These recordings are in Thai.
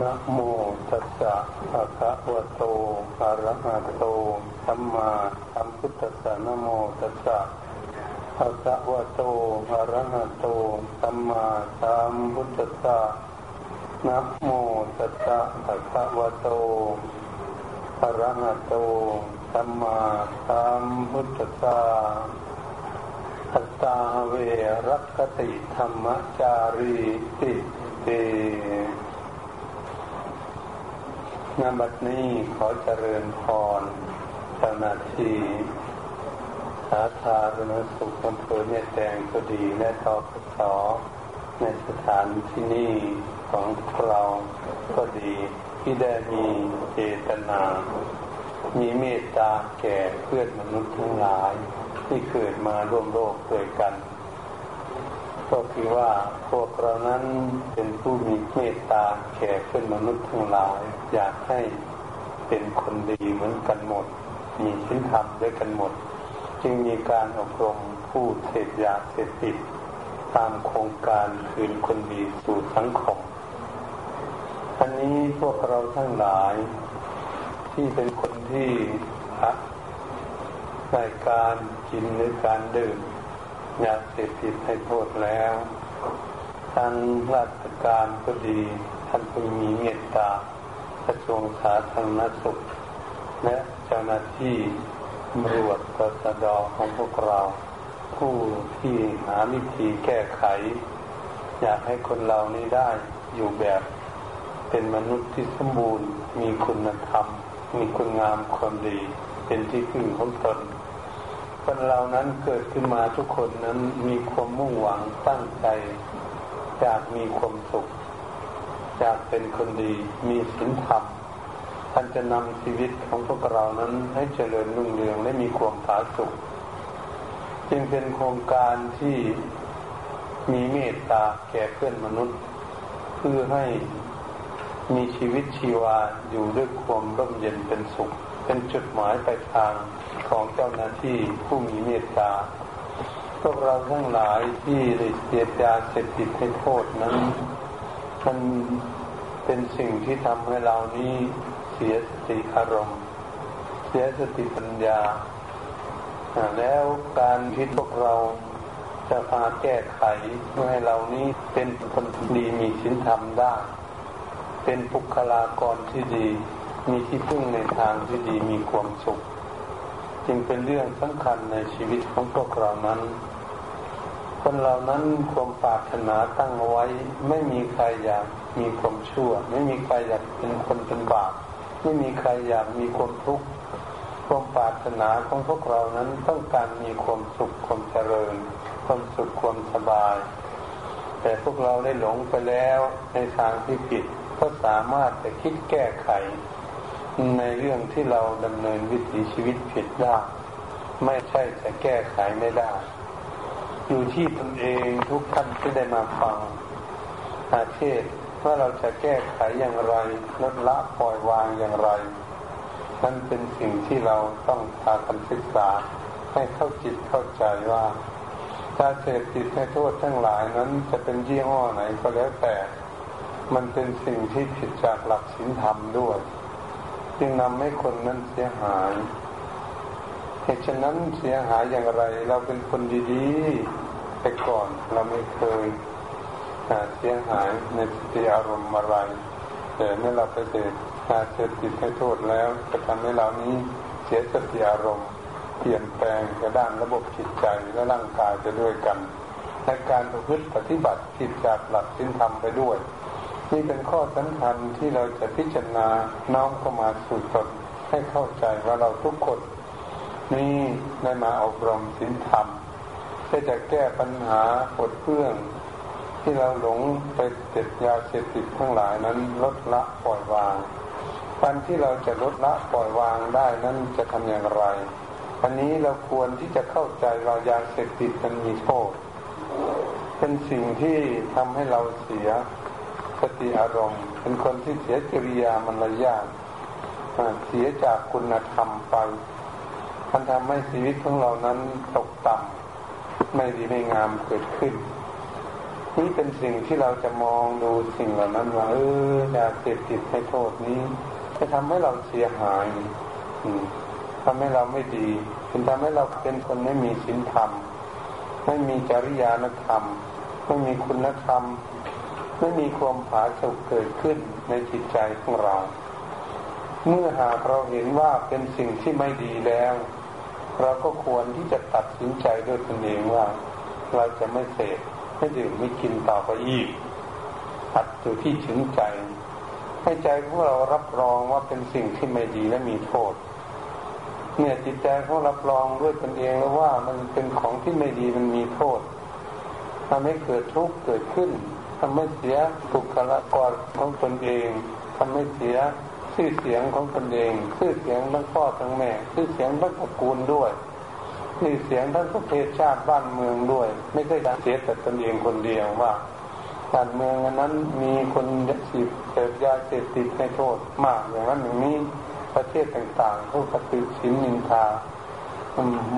นะโมตัสสะภะคะวะโตอะระหะโตสัมมาสัมพุทธัสสะนะโมตัสสะภะคะวะโตอะระหะโตสัมมาสัมพุทธัสสะนะโมตัสสะภะคะวะโตอะระหะโตสัมมาสัมพุทธัสสะอัตตาเวรักติธรรมจารีติเต นบัดนี้ขอเจริญพรเจ้าหน้าที่สาธารณสุขอำเภอแม่แตงก็ดีและทกสในสถานที่นี้ของเราก็ดีที่ได้มีเจตนา มีเมตตาแก่เพื่อนมนุษย์ทั้งหลาย ที่เกิดมาร่วมโลกด้วยกัน ก็คือว่าพวกเรานั้นเป็นผู้มีเมตตาแก่เพื่อนมนุษย์ทั้งหลาย อยากให้เป็นคนดีเหมือนกันหมด มีชิ้นธรรมด้วยกันหมด จึงมีการอบรมผู้เสพยาเสพติด ตามโครงการคืนคนดีสู่สังคมอันนี้พวกเราทั้งหลาย ที่เป็นคนที่ในการกินหรือการดื่ม ยาเสพติดให้โทษแล้วท่างราชการก็ดีท่านผู้มีเมตตากระทรวงสาธารณสุข และเจ้าหน้าที่ตำรวจกสดของพวกเรา ผู้ที่หาวิธีแก้ไข อยากให้คนเรานี้ได้อยู่แบบเป็นมนุษย์ที่สมบูรณ์ มีคุณธรรม มีคุณงามความดี เป็นที่พึ่งของตน คนเรานั้นเกิดขึ้นมาทุกคนนั้นมีความมุ่งหวังตั้งใจจากมีความสุข จากเป็นคนดี มีศีลธรรมท่านจะนำชีวิตของพวกเรานั้นให้เจริญรุ่งเรืองและมีความผาสุขจึงเป็นโครงการที่มีเมตตาแก่เพื่อนมนุษย์ เพื่อให้มีชีวิตชีวาอยู่ด้วยความร่มเย็นเป็นสุข เป็นจุดหมายปลายทางของเจ้าหน้าที่ผู้มีเมตตาพวกเราทั้งหลายที่ได้เสียยาเสพติดให้โทษนั้น มันเป็นสิ่งที่ทำให้เรานี้เสียสติอารมณ์ เสียสติปัญญา แล้วการที่พวกเราจะพาแก้ไขเพื่อให้เรานี้เป็นคนดีมีศีลธรรมได้ เป็นบุคลากรที่ดี มีที่พึ่งในทางที่ดีมีความสุข จึงเป็นเรื่องสำคัญในชีวิตของพวกเรานั้น คนเหล่านั้นความปรารถนาตั้งไว้ ไม่มีใครอยากมีความชั่ว ไม่มีใครอยากเป็นคนเป็นบาปไม่มีใครอยากมีความทุกข์ความปรารถนาของพวกเรานั้นต้องการมีความสุขความเจริญ ความสุขความสบาย แต่พวกเราได้หลงไปแล้วในทางที่ผิดก็สามารถจะคิดแก้ไข ในเรื่องที่เราดำเนินวิถีชีวิตผิดได้ ไม่ใช่จะแก้ไขไม่ได้ อยู่ที่ตนเองทุกท่านที่ได้มาฟังอาเทศว่าเราจะแก้ไขอย่างไรลดละปล่อยวางอย่างไรนั่นเป็นสิ่งที่เราต้องพากันศึกษาให้เข้าจิตเข้าใจว่าการเสพติดให้โทษทั้งหลายนั้นจะเป็นยี่ห้อไหนก็แล้วแต่ มันเป็นสิ่งที่ผิดจากหลักศีลธรรมด้วย จึงนำให้คนนั้นเสียหายเหตุฉะนั้นเสียหายอย่างไร เราเป็นคนดีๆแต่ก่อนเราไม่เคยเสียหายในสติอารมณ์อะไรแต่เมื่อเราไปเสพกาเสพติดให้โทษแล้วจะทำให้เรานี้เสียสติอารมณ์เปลี่ยนแปลงกระด้านระบบจิตใจและร่างกายจะด้วยกันในการประพฤติปฏิบัติผิดจากหลักศีลธรรมไปด้วย นี่เป็นข้อสำคัญที่เราจะพิจารณาน้อมเข้ามาสู่ตนให้เข้าใจว่าเราทุกคน นี่ได้มาอบรมศีลธรรมเพื่อจะแก้ปัญหาปวดเพื่อง ที่เราหลงไปติดยาเสพติดทั้งหลายนั้นลดละปล่อยวางการที่เราจะลดละปล่อยวางได้นั้นจะทำอย่างไรอันนี้เราควรที่จะเข้าใจว่ายาเสพติดมันมีโทษเป็นสิ่งที่ทำให้เราเสีย สติอารมณ์ เป็นคนที่เสียจริยามารยาทเสียจากคุณธรรมไป มันทำให้ชีวิตของเรานั้นตกต่ำไม่ดีไม่งามเกิดขึ้น นี่เป็นสิ่งที่เราจะมองดูสิ่งเหล่านั้นว่าเออยาเสพติดให้โทษนี้ จะทำให้เราเสียหายทำให้เราไม่ดี เป็นทำให้เราเป็นคนไม่มีศีลธรรม ไม่มีจริยานธรรม ไม่มีคุณธรรม ไม่มีความผาสุกเกิดขึ้นในจิตใจของเรา เมื่อหากเราเห็นว่าเป็นสิ่งที่ไม่ดีแล้ว เราก็ควรที่จะตัดสินใจด้วยตนเองว่า เราจะไม่เสพไม่ดื่มไม่กินต่อไปอีกตัดอยู่ที่ถึงใจให้ใจของเรารับรองว่าเป็นสิ่งที่ไม่ดีและมีโทษเนี่ยจิตใจเขารับรองด้วยตนเองแล้วว่ามันเป็นของที่ไม่ดีมันมีโทษทำให้เกิดทุกข์เกิดขึ้น ทำให้เสียบุคลากรของตนเองทำให้เสียชื่อเสียงของตนเองชื่อเสียงทั้งพ่อทั้งแม่ชื่อเสียงทั้งตระกูลด้วยชื่อเสียงทั้งประเทศชาติบ้านเมืองด้วย ไม่ใช่เสียแต่ตนเองคนเดียวว่าการเมืองนั้นมีคนสิบเสพยาเสพติดให้โทษมากอย่างนั้นอย่างนี้ประเทศต่างๆเขาปฏิสินนินทา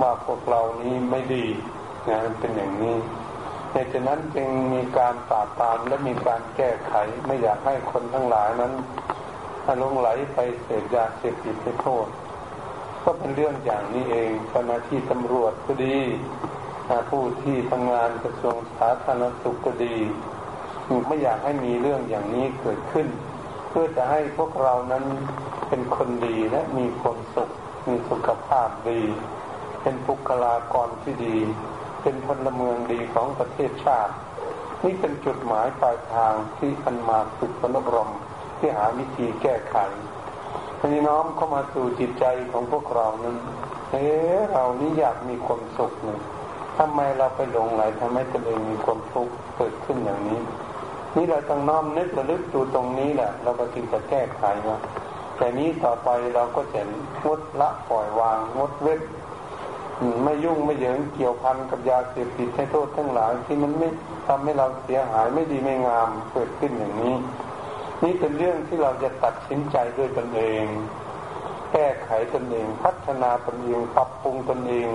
ว่าพวกเรานี้ไม่ดีนะเป็นอย่างนี้ เหตุฉะนั้นจึงมีการปราบปรามและมีการแก้ไขไม่อยากให้คนทั้งหลายนั้นลงไหลไปเสพยาเสพติดให้โทษ ก็เป็นเรื่องอย่างนี้เองเจ้าหน้าที่ตำรวจก็ดีผู้ที่ทำงานกระทรวงสาธารณสุขก็ดีไม่อยากให้มีเรื่องอย่างนี้เกิดขึ้น เพื่อจะให้พวกเรานั้นเป็นคนดีและมีความสุขมีสุขภาพดี เป็นบุคลากรที่ดี เป็นพลเมืองดีของประเทศชาติ นี่เป็นจุดหมายปลายทางที่อันมาฝึกฝนบรมที่หาวิธีแก้ไขทีนี้น้อมเข้ามาสู่จิตใจของพวกเรานั้นเอ๊เรานี่อยากมีความสุขเนี่ยทำไมเราไปหลงไหลทำให้ตนเองมีความทุกข์เกิดขึ้นอย่างนี้ นี่เราต้องน้อมนึกระลึกดูตรงนี้แหละ เราก็จึงจะแก้ไขว่าแต่นี้ต่อไปเราก็จะงดละปล่อยวางงดเว้น ไม่ยุ่งไม่เหยิงเกี่ยวพันกับยาเสพติดให้โทษทั้งหลายที่มันไม่ทำให้เราเสียหายไม่ดีไม่งามเกิดขึ้นอย่างนี้ นี่เป็นเรื่องที่เราจะตัดสินใจด้วยตนเอง แก้ไขตนเองพัฒนาตนเองปรับปรุงตนเอง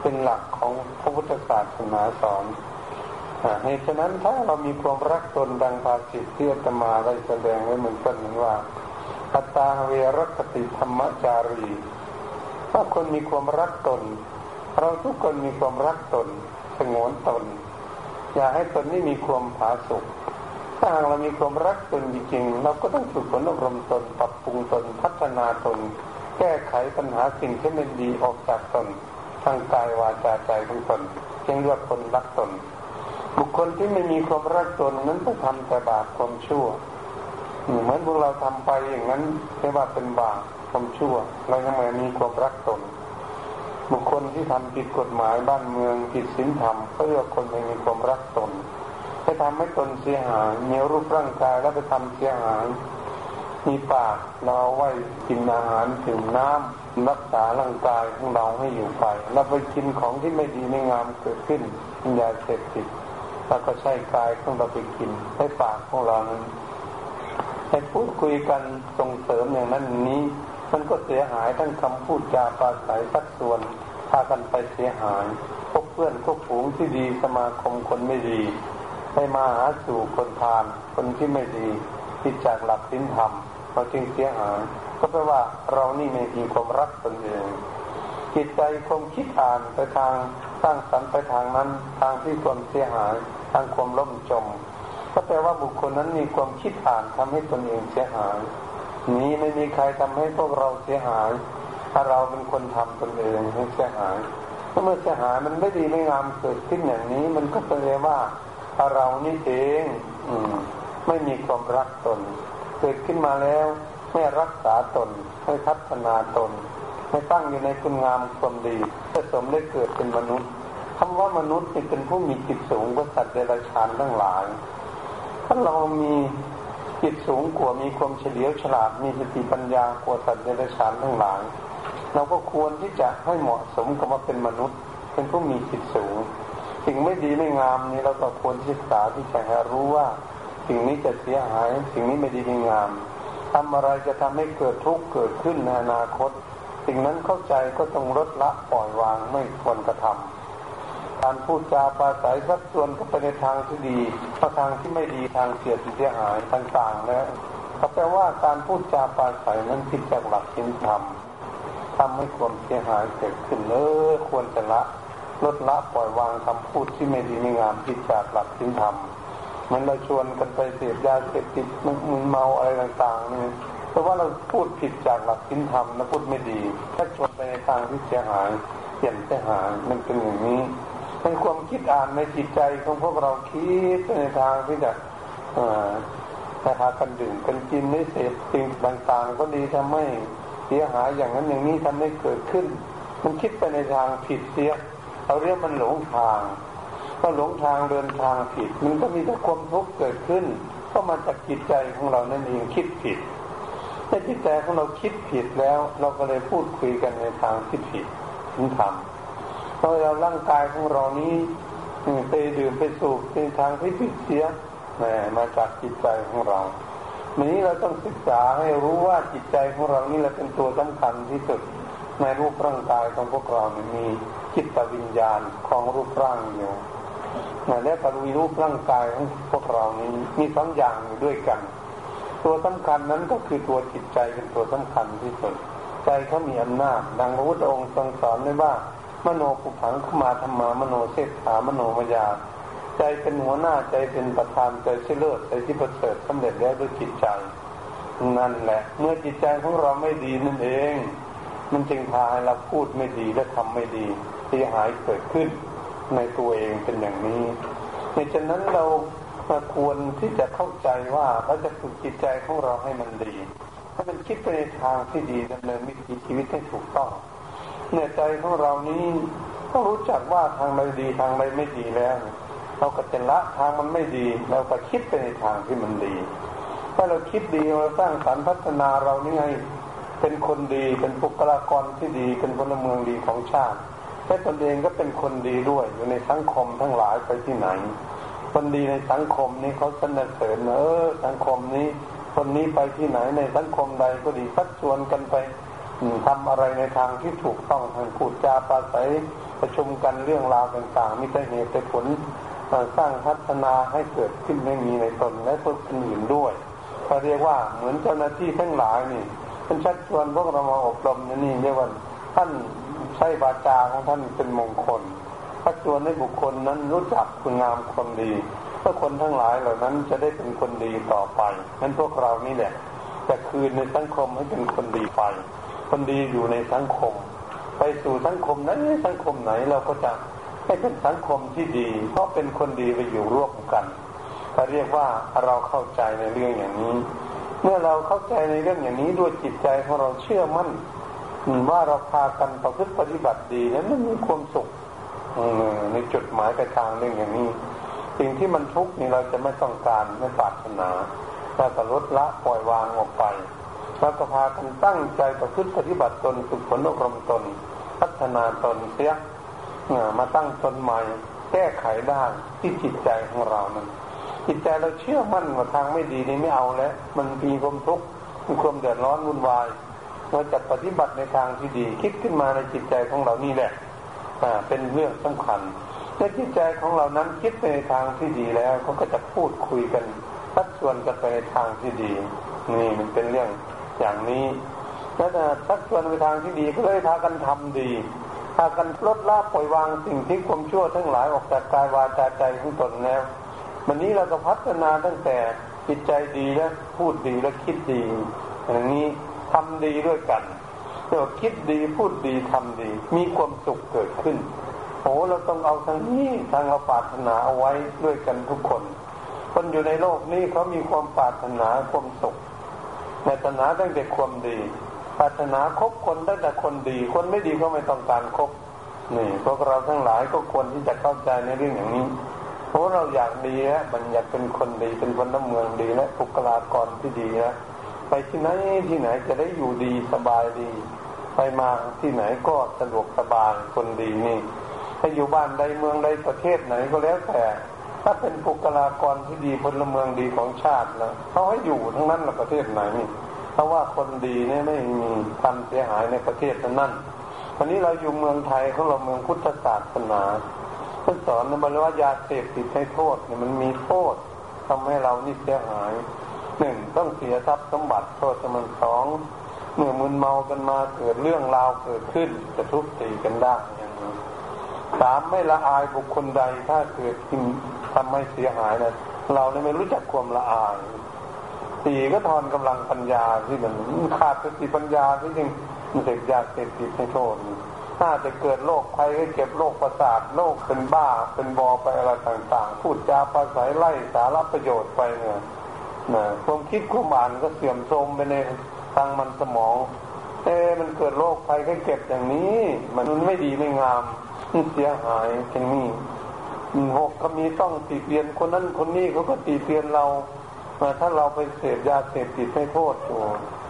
เป็นหลักของพระพุทธศาสนาสอนเหตุฉะนั้นถ้าเรามีความรักตนดังภาสิทธิอาตมาได้แสดงไว้เหมือนกันว่าอัตตาเวรคติธรรมจารี ถ้าคนมีความรักตน เราทุกคนมีความรักตน สงวนตน อย่าให้ตนนี่มีความผาสุกถ้าเรามีความรักตนจริงๆเราก็ต้องฝึกฝนอบรมตน ปรับปรุงตน พัฒนาตน แก้ไขปัญหาสิ่งที่ไม่ดีออกจากตน ทางกายวาจาใจของตนจึงเรียกคนรักตน บุคคลที่ไม่มีความรักตนนั้นต้องทำแต่บาปความชั่วเหมือนพวกเราทำไปอย่างนั้นไม่ว่าเป็นบาป ความชั่วเราทำไมมีความรักตน บุคคลที่ทำผิดกฎหมายบ้านเมืองผิดศีลธรรมก็เรียกคนไม่มีความรักตนไปทำให้ตนเสียหายมีรูปร่างกายแล้วไปทำเสียหายมีปากเราเอาไว้กินอาหารถึงน้ำรักษาร่างกายของเราให้อยู่ไปเราไปกินของที่ไม่ดีไม่งามเกิดขึ้นยาเสพติดแล้วก็ใช้กายของเราไปกินให้ปากของเรานั้นให้พูดคุยกันส่งเสริมอย่างนั้นนี้ มันก็เสียหายทั้งคำพูดจาปาศัยสักส่วนพากันไปเสียหายพบเพื่อนพบฝูงที่ดีสมาคมคนไม่ดีให้มาหาสู่คนทานคนที่ไม่ดีที่จากหลักศีลธรรมเราจึงเสียหายก็แปลว่าเรานี่ไม่มีความรักตนเองจิตใจความคิดอ่านไปทางสร้างสรรค์ไปทางนั้น ทางที่ความเสียหาย ทางความล่มจม ก็แปลว่าบุคคลนั้นมีความคิดอ่านทำให้ตนเองเสียหาย นี้ไม่มีใครทำให้พวกเราเสียหาย ถ้าเราเป็นคนทำตนเองให้เสียหายเมื่อเสียหายมันไม่ดีไม่งามเกิดขึ้นอย่างนี้ มันก็แปลว่าเรานี่เองอืมไม่มีความรักตน เกิดขึ้นมาแล้วไม่รักษาตนไม่พัฒนาตนไม่ตั้งอยู่ในคุณงามความดีผสมได้เกิดเป็นมนุษย์คำว่ามนุษย์นี่เป็นผู้มีจิตสูงกว่าสัตว์เดรัจฉานทั้งหลาย ถ้าเรามี จิตสูงกว่ามีความเฉลียวฉลาดมีสติปัญญากว่าสัตว์เดรัจฉานทั้งหลายเราก็ควรที่จะให้เหมาะสมกับมาเป็นมนุษย์ เป็นผู้มีจิตสูง สิ่งไม่ดีไม่งามนี้เราก็ควรศึกษาที่จะให้รู้ว่า สิ่งนี้จะเสียหาย สิ่งนี้ไม่ดีไม่งามทำอะไรจะทำให้เกิดทุกข์เกิดขึ้นในอนาคต สิ่งนั้นเข้าใจก็ต้องลดละปล่อยวางไม่ควรกระทำ การพูดจาปราศัยสักส่วนก็ไปในทางที่ดีทางที่ไม่ดีทางเสียเสียหายต่างๆแล้วก็แปลว่าการพูดจาปราศัยนั้นผิดจากหลักศีลธรรมทำให้ความเสียหายเกิดขึ้นเออควรจะละลดละปล่อยวางคำพูดที่ไม่ดีไม่งามผิดจากหลักศีลธรรมมันเราชวนกันไปเสพยาเสพติดมึนเมาอะไรต่างๆนี่เพราะว่าเราพูดผิดจากหลักศีลธรรมและพูดไม่ดี ถ้าชวนไปในทางที่เสียหายเปลี่ยนเสียหายมันเป็นอย่างนี้ เป็นความคิดอ่านในจิตใจของพวกเราคิดในทางที่จะนะคากันดื่มกันกินไม่เสพสิ่งต่างๆ ก็ดีทำให้เสียหายอย่างนั้นอย่างนี้ทำให้เกิดขึ้น มันคิดไปในทางผิดเสียเราเรียกมันหลงทางก็หลงทางเดินทางผิด มันก็มีแต่ความทุกข์เกิดขึ้น ก็มาจากจิตใจของเรานั่นเองคิดผิดถ้าจิตใจของเราคิดผิดแล้ว เราก็เลยพูดคุยกันในทางที่ผิดถึงทำ เพราะเราร่างกายของเรานี้ไปดื่มไปสูบในทางที่ผิดเสียมาจากจิตใจของเราวันนี้เราต้องศึกษาให้รู้ว่าจิตใจของเรานี่แหละเป็นตัวสำคัญที่สุดในรูปร่างกายของพวกเรานี่มีจิตวิญญาณของรูปร่างอยู่และปรุรูปร่างกายของพวกเรานี้มีสองอย่างอยู่ด้วยกัน ตัวสำคัญนั้นก็คือตัวจิตใจเป็นตัวสำคัญที่สุด ใจเขามีอำนาจดังพระพุทธองค์ทรงสอนไว้ว่า มโนปุพังขมาธรรมามโนเสถามโนมยา ใจเป็นหัวหน้าใจเป็นประธานใจเชื่อเลิศใจที่ประเสริฐสำเร็จแล้วด้วยจิตใจ นั่นแหละ เมื่อจิตใจของเราไม่ดีนั่นเอง มันจึงพาให้เราพูดไม่ดีและทำไม่ดีเสียหายเกิดขึ้น ในตัวเองเป็นอย่างนี้ในฉะนั้นเราควรที่จะเข้าใจว่าเราจะฝึกจิตใจของเราให้มันดีให้มันคิดไปในทางที่ดีดำเนินวิถีชีวิตให้ถูกต้อง เนี่ยใจของเรานี้ต้องรู้จักว่าทางใดดีทางใดไม่ดีแล้ว เราก็จะละทางมันไม่ดีเราก็คิดไปในทางที่มันดี ถ้าเราคิดดีเราสร้างสรรค์พัฒนาเรานี่ไงเป็นคนดีเป็นบุคลากรที่ดีเป็นพลเมืองดีของชาติและตนเองก็เป็นคนดีด้วยอยู่ในสังคมทั้งหลายไปที่ไหน คนดีในสังคมนี้เขาสนับสนุนเออสังคมนี้ คนนี้ไปที่ไหนในสังคมใดก็ดีสักชวนกันไป ทำอะไรในทางที่ถูกต้องทางพูดจาปราศัยประชุมกันเรื่องราวต่างๆมีแต่เหตุแต่ผลสร้างพัฒนาให้เกิดขึ้นไม่มีในตนและคนอื่นด้วยเขาเรียกว่าเหมือนเจ้าหน้าที่ทั้งหลายนี่เป็นชักชวนพวกเรามาอบรมนี่เรียกว่าท่านใช้บาจาของท่านเป็นมงคลถ้าชวนให้บุคคลนั้นรู้จักคุณงามคนดีเพื่อคนทั้งหลายเหล่านั้นจะได้เป็นคนดีต่อไปนั้นพวกเรานี่แหละจะคืนในสังคมให้เป็นคนดีไป คนดีอยู่ในสังคม ไปสู่สังคมนั้นสังคมไหนเราก็จะให้เป็นสังคมที่ดี เพราะเป็นคนดีไปอยู่ร่วมกันเขาเรียกว่าเราเข้าใจในเรื่องอย่างนี้ เมื่อเราเข้าใจในเรื่องอย่างนี้ด้วยจิตใจของเราเชื่อมั่นว่าเราพากันประพฤติปฏิบัติดีนั้นมันมีความสุขในจุดหมายปลายทางเรื่องอย่างนี้ สิ่งที่มันทุกข์นี่เราจะไม่ต้องการไม่ปรารถนาเราจะลดละปล่อยวางออกไป แล้วก็พากันตั้งใจประพฤติปฏิบัติตนฝึกฝนอบรมตน พัฒนาตนเสียมาตั้งตนใหม่แก้ไขได้ที่จิตใจของเรานั้นจิตใจเราเชื่อมั่นว่าทางไม่ดีนี่ไม่เอาแล้ว มันมีความทุกข์มีความเดือดร้อนวุ่นวายเราจะปฏิบัติในทางที่ดี คิดขึ้นมาในจิตใจของเรานี่แหละเป็นเรื่องสำคัญในจิตใจของเรานั้นคิดไปในทางที่ดีแล้วเขาก็จะพูดคุยกันทักชวนกันไปในทางที่ดี นี่มันเป็นเรื่อง อย่างนี้แล้วทักชวนไปทางที่ดีก็เลยพากันทำดีพากันลดละปล่อยวางสิ่งที่ความชั่วทั้งหลายออกจากกายวาจาใจของตนแล้ว วันนี้เราก็พัฒนาตั้งแต่จิตใจดีและพูดดีและคิดดี อย่างนี้ทำดีด้วยกันเราคิดดีพูดดีทำดี มีความสุขเกิดขึ้นโอ้เราต้องเอาทางนี้ทางเราปรารถนาเอาไว้ด้วยกันทุกคน คนอยู่ในโลกนี้เขามีความปรารถนาความสุข ในตนาตั้งแต่ความดีปรารถนาคบคนตั้งแต่คนดี คนไม่ดีก็ไม่ต้องการคบนี่พวกเราทั้งหลายก็ควรที่จะเข้าใจในเรื่องอย่างนี้เพราะเราอยากดีแล้วมันอยากเป็นคนดีเป็นคนน้ำเมืองดีและบุคลากรที่ดีแล้วไปที่ไหนที่ไหนจะได้อยู่ดีสบายดี ไปมาที่ไหนก็สะดวกสบายคนดีนี่ถ้าอยู่บ้านใดเมืองใดประเทศไหนก็แล้วแต่ ถ้าเป็นบุคลากรที่ดีพลเมืองดีของชาติแล้วเขาให้อยู่ทั้งนั้นละประเทศไหนนี่เพราะว่าคนดีเนี่ยไม่มีทำเสียหายในประเทศนั้นวันนี้เราอยู่เมืองไทยของเราเมืองพุทธศาสนาท่านสอนนะมันว่ายาเสพติดให้โทษเนี่ยมันมีโทษทำให้เรานี่เสียหายหนึ่งต้องเสียทรัพย์สมบัติโทษมันวนสองเมื่อมึนเมากันมาเกิดเรื่องราวเกิดขึ้นจะทุบตีกันได้ สามไม่ละอายบุคคลใดถ้าเกิดทิงทำให้เสียหายนะเราเนี่ยไม่รู้จักความละอายสี่ก็ทอนกำลังปัญญาที่มันขาดสติปัญญาที่จริงมันเสพยาเสพติดให้โทษถ้าจะเกิดโรคภัยให้เก็บโรคประสาทโรคเป็นบ้าเป็นบอไปอะไรต่าง ๆ พูดจาภาษาไล่สาระประโยชน์ไปเนี่ยนะความคิดความอ่านก็เสื่อมโทรมไปในทางมันสมอง เอ๊มันเกิดโรคภัยให้เก็บอย่างนี้ มันไม่ดีไม่งาม มันเสียหายเช่นนี้หกก็มีต้องตีเตียนคนนั้นคนนี้เขาก็ตีเตียนเราถ้าเราไปเสพยาเสพติดให้โทษอยู่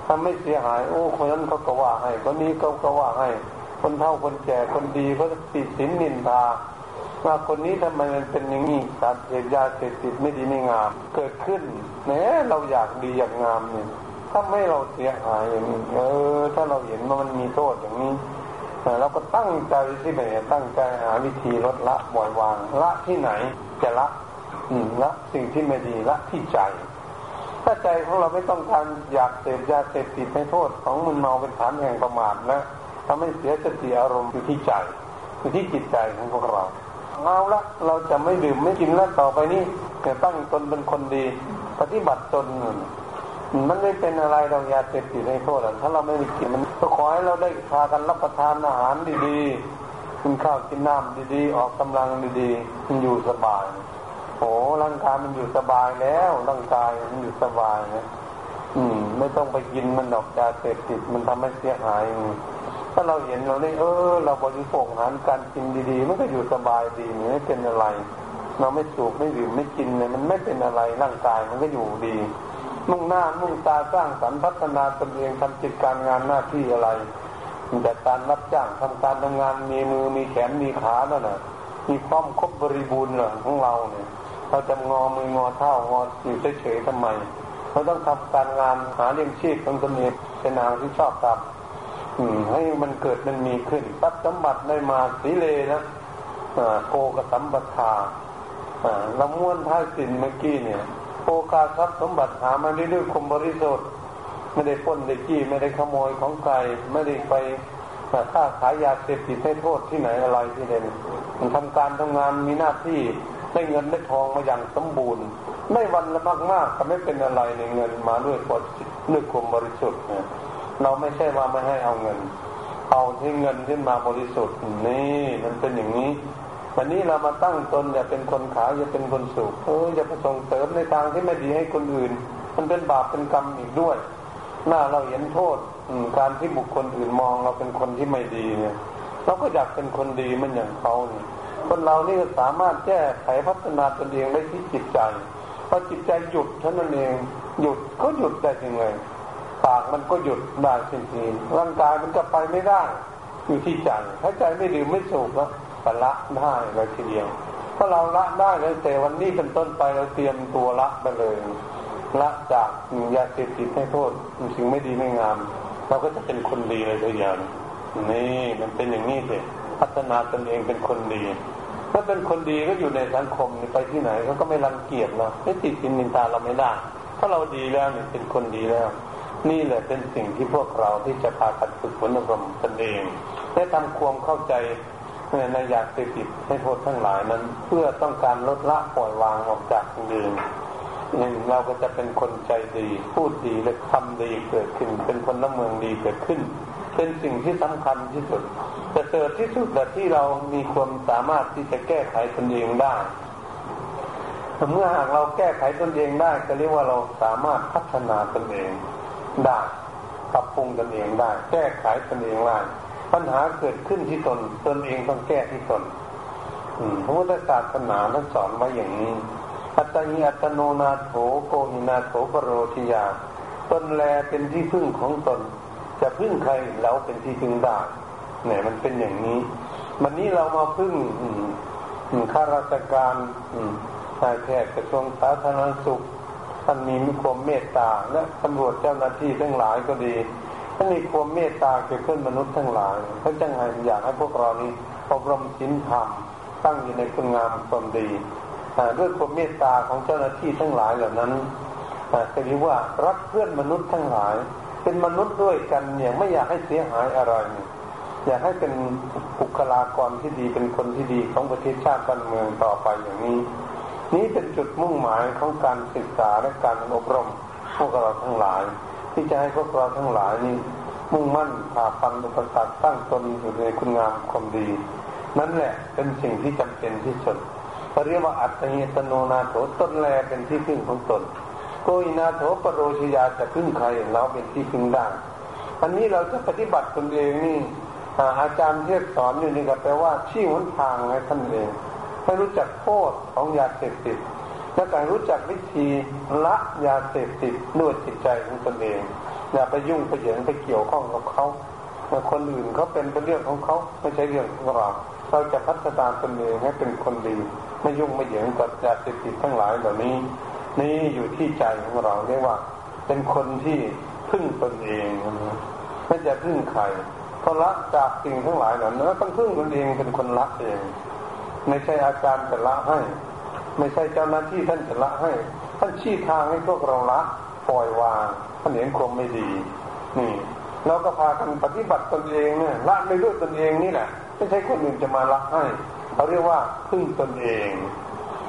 ถ้าไม่เสียหาย โอ้คนนั้นเขาก็ว่าให้คนนี้เขาก็ว่าให้ คนเฒ่าคนแก่คนดีเขาติดสินนินทาว่าคนนี้ทำไมมันเป็นอย่างนี้สารเสพยาเสพติดไม่ดีไม่งาม เกิดขึ้นแหมเราอยากดีอยากงามเนี่ยถ้าไม่เราเสียหายอย่างนี้เออ ถ้าเราเห็นว่ามันมีโทษอย่างนี้ เราก็ตั้งใจที่ไหนตั้งใจหาวิธีลดละปล่อยวาง ละที่ไหนจะละละสิ่งที่ไม่ดีละที่ใจ ถ้าใจของเราไม่ต้องการอยากเสพยาเสพติดให้โทษของมันเมาเป็นฐานแห่งประมาทนะทำให้เสียสติอารมณ์อยู่ที่ใจอยู่ที่จิตใจของพวกเราเอาละเราจะไม่ดื่มไม่กินแล้วต่อไปนี้จะตั้งตนเป็นคนดี ปฏิบัติตน มันไม่เป็นอะไรเรายาเสพติดให้โทษถ้าเราไม่มีกินมันก็ขอให้เราได้พากันรับประทานอาหารดีๆกินข้าวกินน้ำดีๆ ออกกำลังดีๆมันอยู่สบายโอ้ร่างกายมันอยู่สบายแล้วร่างกายมันอยู่สบายนะอืม ไม่ต้องไปกินมันดอกยาเสพติดมันทำให้เสียหาย ถ้าเราเห็นเราได้เออ เราบริโภคอาหารการกินดีๆ มันก็อยู่สบายดีไม่เป็นอะไร เราไม่สูบไม่ดื่มไม่กินเนี่ยมันไม่เป็นอะไรร่างกายมันก็อยู่ดี มุ่งหน้ามุ่งตาสร้างสรรพัฒนาตนเองทำกิจการงานหน้าที่อะไรแต่การรับจ้างทำการทำงานมีมือมีแขนมีขาแล้วน่ะมีความครบบริบูรณ์เหรอของเราเนี่ยเราจะงอมืองอเท้างออยู่เฉยๆทำไมเราต้องทำการงานหาเลี้ยงชีพของตนเองเป็นนางที่ชอบทำให้มันเกิดมันมีขึ้นทรัพย์สมบัติได้มาสีเลนะโกกสัมปทาเราม้วนท้ายสินเมื่อกี้เนี่ย กาสทรัพย์สมบัติหามาด้วยคมบริสุทธิ์ไม่ได้ป้นได้จี้ไม่ได้ขโมยของใครไม่ได้ไปค่าขายยาเสพติดให้โทษที่ไหนอะไรที่เด่นมันทำการทำงานมีหน้าที่ได้เงินได้ทองมาอย่างสมบูรณ์ไม่วันละมากๆก็ไม่เป็นอะไรในเงินมาด้วยกฎด้วยความบริสุทธิ์เนี่ยเราไม่ใช่ว่าไม่ให้เอาเงิน เอาที่เงินขึ้นมาบริสุทธิ์นี่มันเป็นอย่างนี้ วันนี้เรามาตั้งตนอย่าเป็นคนขายอย่าเป็นคนสูบเอออย่าไปส่งเสริมในทางที่ไม่ดีให้คนอื่น มันเป็นบาปเป็นกรรมอีกด้วย หน้าเราเห็นโทษการที่บุคคลอื่นมองเราเป็นคนที่ไม่ดีเนี่ยเราก็อยากเป็นคนดีมันอย่างเขาเนี่ยคนเรานี่สามารถแก้ไขพัฒนาตนเองได้ที่จิตใจพอจิตใจหยุดเท่านั้นเองหยุดก็หยุดได้จริงเลยปากมันก็หยุดได้จริงๆร่างกายมันจะไปไม่ได้อยู่ที่ใจถ้าใจไม่ดื่มไม่สูบแล้ว ก็ละได้เลยทีเดียวถ้าเราละได้แล้วแต่วันนี้เป็นต้นไปเราเตรียมตัวละไปเลยละจากยาเสพติดให้โทษสิ่งไม่ดีไม่งาม เราก็จะเป็นคนดีเลยทีเดียวนี่มันเป็นอย่างนี้สิพัฒนาตนเองเป็นคนดี ถ้าเป็นคนดีก็อยู่ในสังคมไปที่ไหนเขาก็ไม่รังเกียจเราไม่ติดสินนินทาเราไม่ได้ถ้าเราดีแล้วเนี่ยเป็นคนดีแล้ว นี่แหละเป็นสิ่งที่พวกเราที่จะพากันฝึกฝนอบรมตนเองได้ทำความเข้าใจ ในอยากเสพติดให้โทษทั้งหลายนั้น เพื่อต้องการลดละปล่อยวางออกจากเดิมเราก็จะเป็นคนใจดี พูดดีและทำดีเกิดขึ้น เป็นคนละเมืองดีเกิดขึ้น เป็นสิ่งที่สำคัญที่สุดแต่เกิดที่สุดแต่ที่เรามีความสามารถที่จะแก้ไขตนเองได้เมื่อหากเราแก้ไขตนเองได้ก็เรียกว่าเราสามารถพัฒนาตนเองได้ปรับปรุงตนเองได้ แก้ไขตนเองได้ ปัญหาเกิดขึ้นที่ตน ตนเองต้องแก้ที่ตนพระพุทธศาสนาท่านสอนไว้อย่างนี้ อัตติอัตโนนาโถโกหินาโถปรโรธิยา ตนแลเป็นที่พึ่งของตน จะพึ่งใครแล้วเป็นที่พึ่งได้เนี่ยมันเป็นอย่างนี้ วันนี้เรามาพึ่งข้าราชการนายแพทย์กระทรวงสาธารณสุขท่านมีมีความเมตตาและตำรวจเจ้าหน้าที่ทั้งหลายก็ดี ถ้ามีความเมตตาเกิดขึ้นมนุษย์ทั้งหลายเขาจะไงอยากให้พวกเรานี้อบรมศีลธรรมตั้งอยู่ในคุณงามความดีด้วยความเมตตาของเจ้าหน้าที่ทั้งหลายเหล่านั้นจะเรียกว่ารักเพื่อนมนุษย์ทั้งหลาย เป็นมนุษย์ด้วยกันเนี่ยไม่อยากให้เสียหายอะไร อยากให้เป็นบุคลากรที่ดีเป็นคนที่ดีของประเทศชาติบ้านเมืองต่อไปอย่างนี้ นี้เป็นจุดมุ่งหมายของการศึกษาและการอบรมพวกเราทั้งหลาย ที่จะให้พวกเราทั้งหลายนี้มุ่งมั่นฝ่าฟันอุปสรรคตั้งตนอยู่ในคุณงามความดี นั่นแหละเป็นสิ่งที่จำเป็นที่สุดเรียกว่าอัตตา หิ อัตตโนนาโถตนแลเป็นที่พึ่งของตนโก หินาโถปโร สิยาจะพึ่งใครเราเป็นที่พึ่งได้อันนี้เราจะปฏิบัติตนเองนี่อาจารย์เทศน์สอนอยู่นี่ก็แปลว่าชี้หนทางให้ท่านเองให้รู้จักโทษของยาเสพติด และการรู้จักวิธีละยาเสพติดด้วยจิตใจของตนเองอย่าไปยุ่งไปเหยิงไปเกี่ยวข้องกับเขาคนอื่นเขาเป็นเป็นเรื่องของเขาไม่ใช่เรื่องของเราเราจะพัฒนาตนเองให้เป็นคนดี ไม่ยุ่งไม่เหยิงกับยาเสพติดทั้งหลายเหล่านี้ นี่อยู่ที่ใจของเราเรียกว่า เป็นคนที่พึ่งตนเองไม่จะพึ่งใครเพอละจากสิ่งทั้งหลายเหล่านั้นต้องพึ่งตนเองเป็นคนละเอง ไม่ใช่อาจารย์จะละให้ ไม่ใช่เจ้าหน้าที่ท่านจะละให้ ท่านชี้ทางให้พวกเราละปล่อยวางท่านเห็นความไม่ดี นี่เราก็พากันปฏิบัติตนเองเนี่ยละไม่ด้วยตนเองนี่แหละไม่ใช่คนอื่นจะมาละให้เขาเรียกว่าพึ่งตนเอง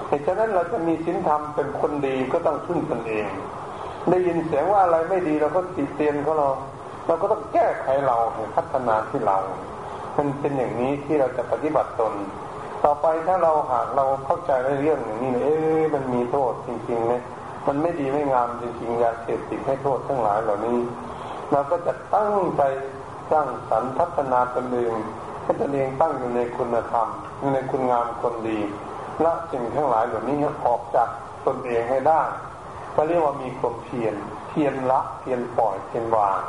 เหตุฉะนั้นเราจะมีศีลธรรมเป็นคนดีก็ต้องพึ่งตนเอง ได้ยินเสียงว่าอะไรไม่ดีเราก็ติเตียนเขาเราเราก็ต้องแก้ไขเราพัฒนาที่เรา มันเป็นอย่างนี้ที่เราจะปฏิบัติตน ต่อไปถ้าเราหากเราเข้าใจในเรื่องอย่างนี้เอ๊ะมันมีโทษจริงๆไหมมันไม่ดีไม่งามจริงๆยาเสพติดให้โทษทั้งหลายเหล่านี้เราก็จะตั้งใจสร้างสรรค์พัฒนาตนเองให้ตนเองตั้งอยู่ในคุณธรรมในคุณงามคนดีละสิ่งทั้งหลายเหล่านี้ออกจากตนเองให้ได้ก็เรียกว่ามีความเพียรเพียรละเพียรปล่อยเพียรวาง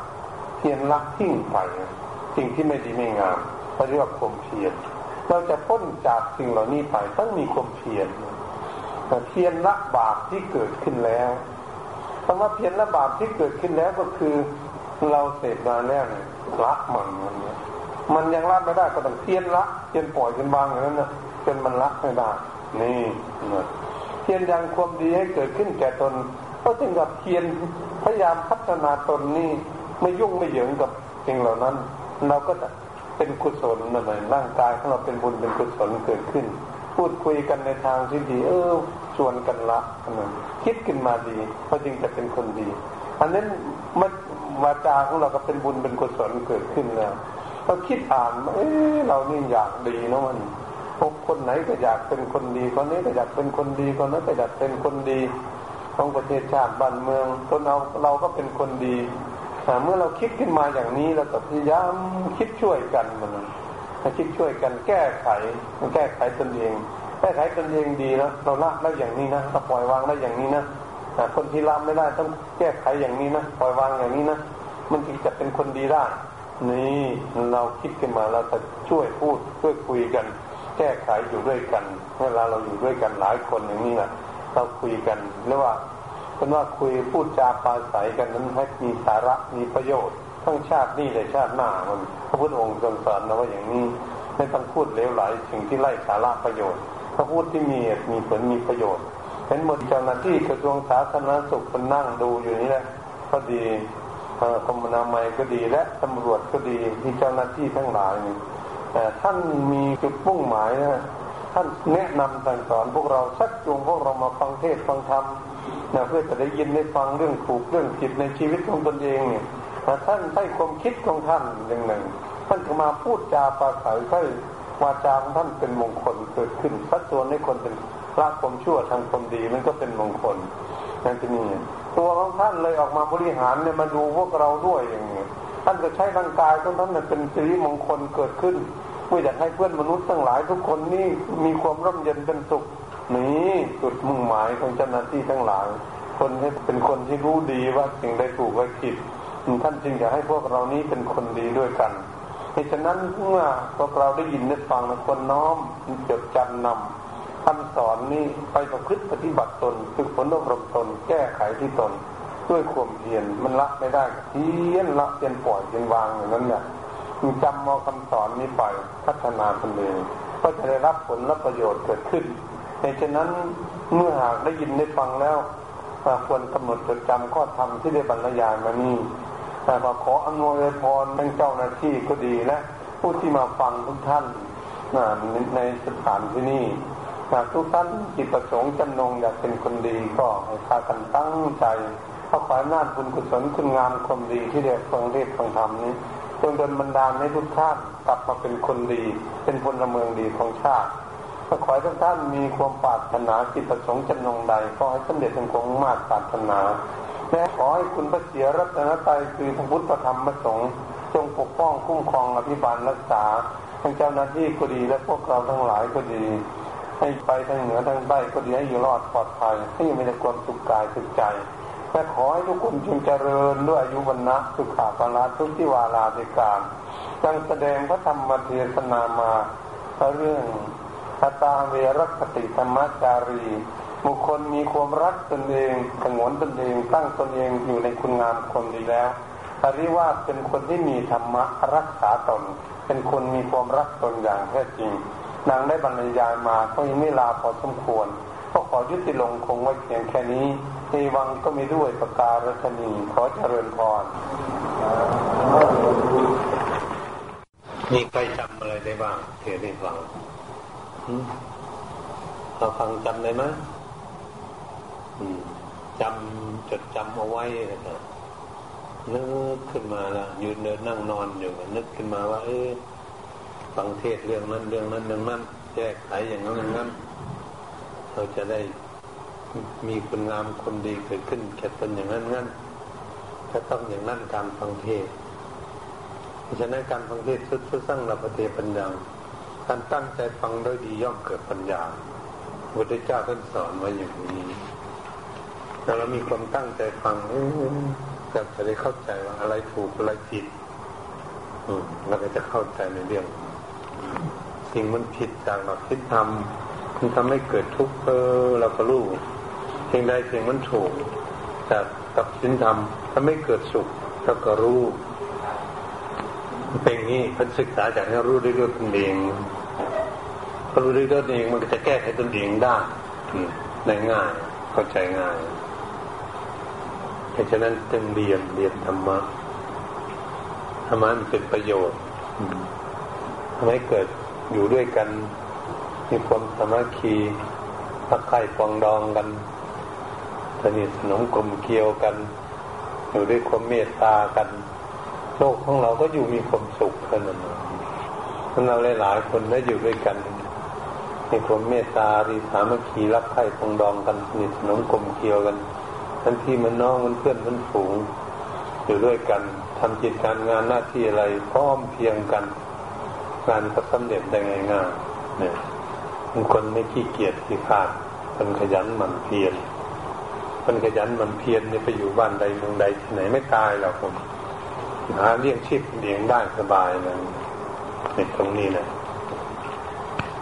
เพียรละทิ้งไปสิ่งที่ไม่ดีไม่งามเขาเรียกว่าความเพียร เราจะพ้นจากสิ่งเหล่านี้ไปต้องมีความเพียรเพียรละบาปที่เกิดขึ้นแล้วคำว่าเพียรละบาปที่เกิดขึ้นแล้วก็คือเราเสพมาแล้วละมันมันมันยังละไม่ได้ก็ต้องเพียรละเพียรปล่อยเพียรวางอย่างนั้นนะจนมันละไม่ได้นี่เพียรยังความดีให้เกิดขึ้นแก่ตนก็จึงกับเพียรพยายามพัฒนาตนนี่ไม่ยุ่งไม่เหยิงกับสิ่งเหล่านั้น เราก็จะ เป็นกุศลนั่นเองร่างกายของเราเป็นบุญเป็นกุศลเกิดขึ้น พูดคุยกันในทางที่ดีเออชวนกันละนั่นคิดขึ้นมาดีก็จึงจะเป็นคนดี อันนั้นมันวาจาของเราก็เป็นบุญเป็นกุศลเกิดขึ้นแล้วเราคิดอ่านเออเรานี่อยากดีนะมันพบคนไหนก็อยากเป็นคนดีคนนี้ก็อยากเป็นคนดีคนนั้นก็อยากเป็นคนดีของประเทศชาติบ้านเมืองคนเราเราก็เป็นคนดี เมื่อเราคิดขึ้นมาอย่างนี้เราก็พยายามคิดช่วยกันมันคิดช่วยกันแก้ไขมันแก้ไขตนเอง แก้ไขตนเองดีนะเราละได้อย่างนี้นะเราปล่อยวางได้อย่างนี้นะคนที่ละไม่ได้ต้องแก้ไขอย่างนี้นะปล่อยวางอย่างนี้นะมันจึงจะเป็นคนดีได้นี่เราคิดขึ้นมาเราจะช่วยพูดช่วยคุยกัน แก้ไขอยู่ด้วยกัน เวลาเราอยู่ด้วยกันหลายคนอย่างนี้นะเราคุยกันหรือว่า เป็นว่าคุยพูดจาปาศัยกันนั้นให้มีสาระมีประโยชน์ทั้งชาตินี้และชาติหน้ามันพระพุทธองค์ทรงสอนนะว่าอย่างนี้ไม่ต้องพูดเลวไหลสิ่งที่ไร้สาระประโยชน์ถ้าพูดที่มีมีผลมีประโยชน์เห็นหมดเจ้าหน้าที่กระทรวงสาธารณสุขคนนั่งดูอยู่นี่แหละก็ดีกรมนามัยก็ดีและตำรวจก็ดีที่เจ้าหน้าที่ทั้งหลายนี่ท่านมีจุดมุ่งหมายนะท่านแนะนำสั่งสอนพวกเราชักจูงพวกเรามาฟังเทศฟังธรรม นะเพื่อจะได้ยินได้ฟังเรื่องถูกเรื่องผิดในชีวิตของตนเองเนี่ยท่านใช้ความคิดของท่านอย่างหนึ่ง ท่านจะมาพูดจาปราศัยใช้วาจาของท่านเป็นมงคลเกิดขึ้นสัดส่วนในคนเป็นละความชั่วทางความดีมันก็เป็นมงคลนั่นที่นี่ตัวของท่านเลยออกมาบริหารเนี่ยมาดูพวกเราด้วยอย่างนี้ท่านจะใช้ร่างกายของท่านเป็นสิริมงคลเกิดขึ้นเพื่ออยากให้เพื่อนมนุษย์ทั้งหลายทุกคนนี่มีความร่มเย็นเป็นสุข นี่จุดมุ่งหมายของเจ้าหน้าที่ทั้งหลายคนให้เป็นคนที่รู้ดีว่าสิ่งใดถูกและผิดท่านจึงอยากให้พวกเรานี้เป็นคนดีด้วยกันเหตุฉะนั้นเมื่อพวกเราได้ยินได้ฟังคนน้อมจดจำนำคำสอนนี้ไปประพฤติปฏิบัติตนฝึกฝนอบรมตน แก้ไขที่ตน ด้วยความเพียรมันละไม่ได้เพียนละเพียนปล่อยเพียนวางอย่างนั้นเนี่ยจำเอาคำสอนนี้ไปพัฒนาตนเองก็จะได้รับผลและประโยชน์เกิดขึ้น ในฉะนั้นเมื่อหากได้ยินได้ฟังแล้วควรกำหนดจดจำข้อธรรมที่ได้บรรยายมานี้แต่ก็ขออำนวยพรทั้งเจ้าหน้าที่ก็ดีและผู้ที่มาฟังทุกท่านในสถานที่นี้ทุกท่านจิตประสงค์จำนงอยากเป็นคนดีก็ให้พากันตั้งใจเพราะขออำนาจบุญกุศลคุณงามความดีที่ได้ฟังเทศฟังธรรมนี้จงดลบันดาลให้ทุกท่านกลับมาเป็นคนดี เป็นพลเมืองดีของชาติ ก็ขอให้ทุกท่านมีความปรารถนาจิตประสงค์จำนงใดขอให้สำเร็จเป็นคงมาตรปรารถนาและขอให้คุณพระเสียรัตนตรัยคือพระพุทธธรรมประสงค์จงปกป้องคุ้มครองอภิบาลรักษาทั้งเจ้าหน้าที่ก็ดีและพวกเราทั้งหลายก็ดี ให้ไปทางเหนือทางใต้ก็ดีให้อยู่รอดปลอดภัยให้มีแต่ความสุขกายสุขใจและขอให้ทุกคนจงเจริญด้วยอายุวันนะสุขาภละทุกที่วาลาในการจังแสดงพระธรรมเทศนามาเรื่อง ตาเวรคติธรรมจารีบุคคลมีความรักตนเองสงวนตนเองตั้งตนเองอยู่ในคุณงามคนดีแล้วเรีว่าเป็นคนที่มีธรรมะรักษาตน เป็นคนมีความรักตนอย่างแท้จริง นางได้บรรยายมาก็ยังไม่ลาพอสมควรก็ขอยุติลงคงไว้เพียงแค่นี้ในวังก็มีด้วยประการศนีขอเจริญพรมีใครจำอะไรได้บ้างเทียได้ฟัง เราฟังจำได้ไหมจำจดจำเอาไว้นะครับนึกขึ้นมาละยืนเดินนั่งนอนอยู่นึกขึ้นมาว่า เออฟังเทศเรื่องนั้นเรื่องนั้นเรื่องนั้นแก้ไขอย่างนั้นอย่างนั้น เราจะได้มีคุณงามคนดีเกิดขึ้นแก่ตนอย่างนั้นงั้นก็ต้องอย่างนั้นการฟังเทศฉะนั้นการฟังเทศสุดสุดสร้างเราปฏิปัญญา การตั้งใจฟังโดยดีย่อมเกิดปัญญาพระพุทธเจ้าท่านสอนไว้อย่างนี้แต่เรามีความตั้งใจฟังก็จะได้เข้าใจว่าอะไรถูกอะไรผิดเราก็จะเข้าใจในเรื่องสิ่งมันผิดจากหลักทิศธรรมมันทำให้เกิดทุกข์เออเราก็รู้สิ่งใดสิ่งมันถูกจากกับสินธรรมถ้าไม่เกิดสุขเราก็รู้ เป็นอย่างนี้พันศึกษาจากให้รู้ด้วยตนเองพอรู้ด้วยตนเองมันก็จะแก้ไขตนเองได้ได้ง่ายเข้าใจง่ายเพราะฉะนั้นจึงเรียนเรียนธรรมะธรรมะมันเป็นประโยชน์ทำให้เกิดอยู่ด้วยกัน มีความสามัคคีรักใคร่ปองดองกันสนิทสนมกลมเกลียวกัน อยู่ด้วยความเมตตากัน โลกของเราก็อยู่มีความสุขกันนั่นถ้าเราหลายๆคนได้อยู่ด้วยกันมีความเมตตาดีสามัคคีรักใคร่ปองดองกันสนิทสนมกลมเกลียวกัน ทันทีมันน้องมันเพื่อนมันฝูงอยู่ด้วยกันทำจิตการงานหน้าที่อะไรพร้อมเพียงกันงานก็สำเร็จได้ง่ายๆเนี่ยคนไม่ขี้เกียจขี้ขาดคนขยันหมั่นเพียรคนขยันหมั่นเพียรเนี่ยไปอยู่บ้านใดเมืองใดที่ไหนไม่ตายหรอกผม หาเลี้ยงชีพเลี้ยงได้สบายนะในตรงนี้นะ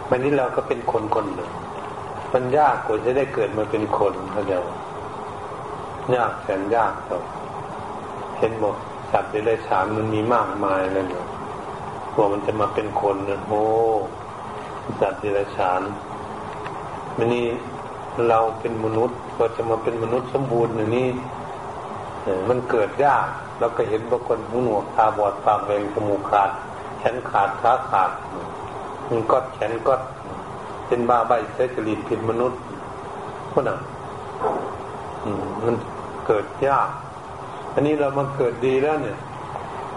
วันนี้เราก็เป็นคนคนหนึ่งมันยากกว่าจะได้เกิดมาเป็นคนเขาเดียวยากแสนยากครับเห็นบอกสัตว์ในไรฉานมันมีมากมายเลยเนาะกว่ามันจะมาเป็นคนเนี่ยโอ้สัตว์ในไรฉานมันนี่เราเป็นมนุษย์กว่าจะมาเป็นมนุษย์สมบูรณ์อย่างนี้มันเกิดยาก เราก็เห็นบางคนหูหนวกตาบอดปากแหวงจมูกขาดแขนขาดขาขาดมันก็แขนก็เป็นบ้าใบเสจริตผิดมนุษย์พวกนั้นมันเกิดยาก อันนี้เรามาเกิดดีแล้วเนี่ย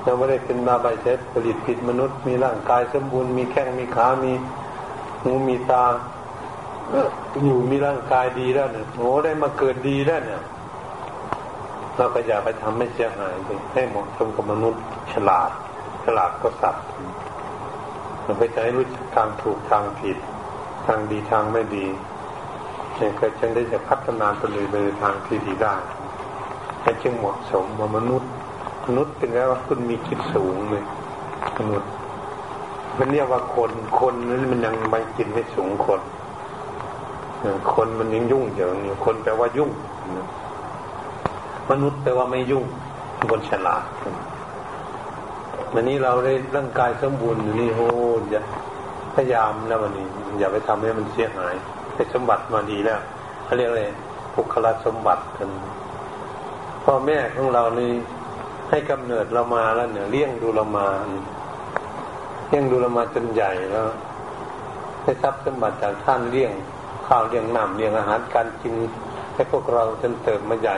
เราไม่ได้เป็นมาใบเซ็ตผลิตผิดมนุษย์ มีร่างกายสมบูรณ์มีแข้งมีขา มีหูมีตาอยู่มีร่างกายดีแล้วเนี่ยโอ้ได้มาเกิดดีแล้วเนี่ย เราก็อย่าไปทำให้เสียหายเลยให้เหมาะสมกับมนุษย์ฉลาด ฉลาดก็สัตว์เราไปใช้รู้ทางถูกทางผิด ทางดีทางไม่ดีเนี่ยก็จึงได้จะพัฒนาตัวเองในทางที่ดีได้ให้จึงเหมาะสมว่ามนุษย์ มนุษย์เป็นแล้วว่าคุณมีคิดสูงเลยมนุษย์มันเรียกว่าคนคนนั้นมันยังไม่กินไม่สูงคนคนมันยังยุ่งเยอะนี่คนแปลว่ายุ่ง มนุษย์แปลว่าไม่ยุ่งคนฉลาดวันนี้เราได้ร่างกายสมบูรณ์อยู่นี่โอ้ยพยายามแล้ววันนี้ อย่าไปทำให้มันเสียหายให้สมบัติมาดีแล้วเขาเรียกอะไรบุคลสมบัติกันพ่อแม่ของเรานี่ให้กำเนิดเรามาแล้วเนี่ยเลี้ยงดูเรามาเลี้ยงดูเรามาจนใหญ่แล้วให้ทรัพย์สมบัติจากท่านเลี้ยงข้าวเลี้ยงน้ำเลี้ยงอาหารการกินให้พวกเราจนเติบมาใหญ่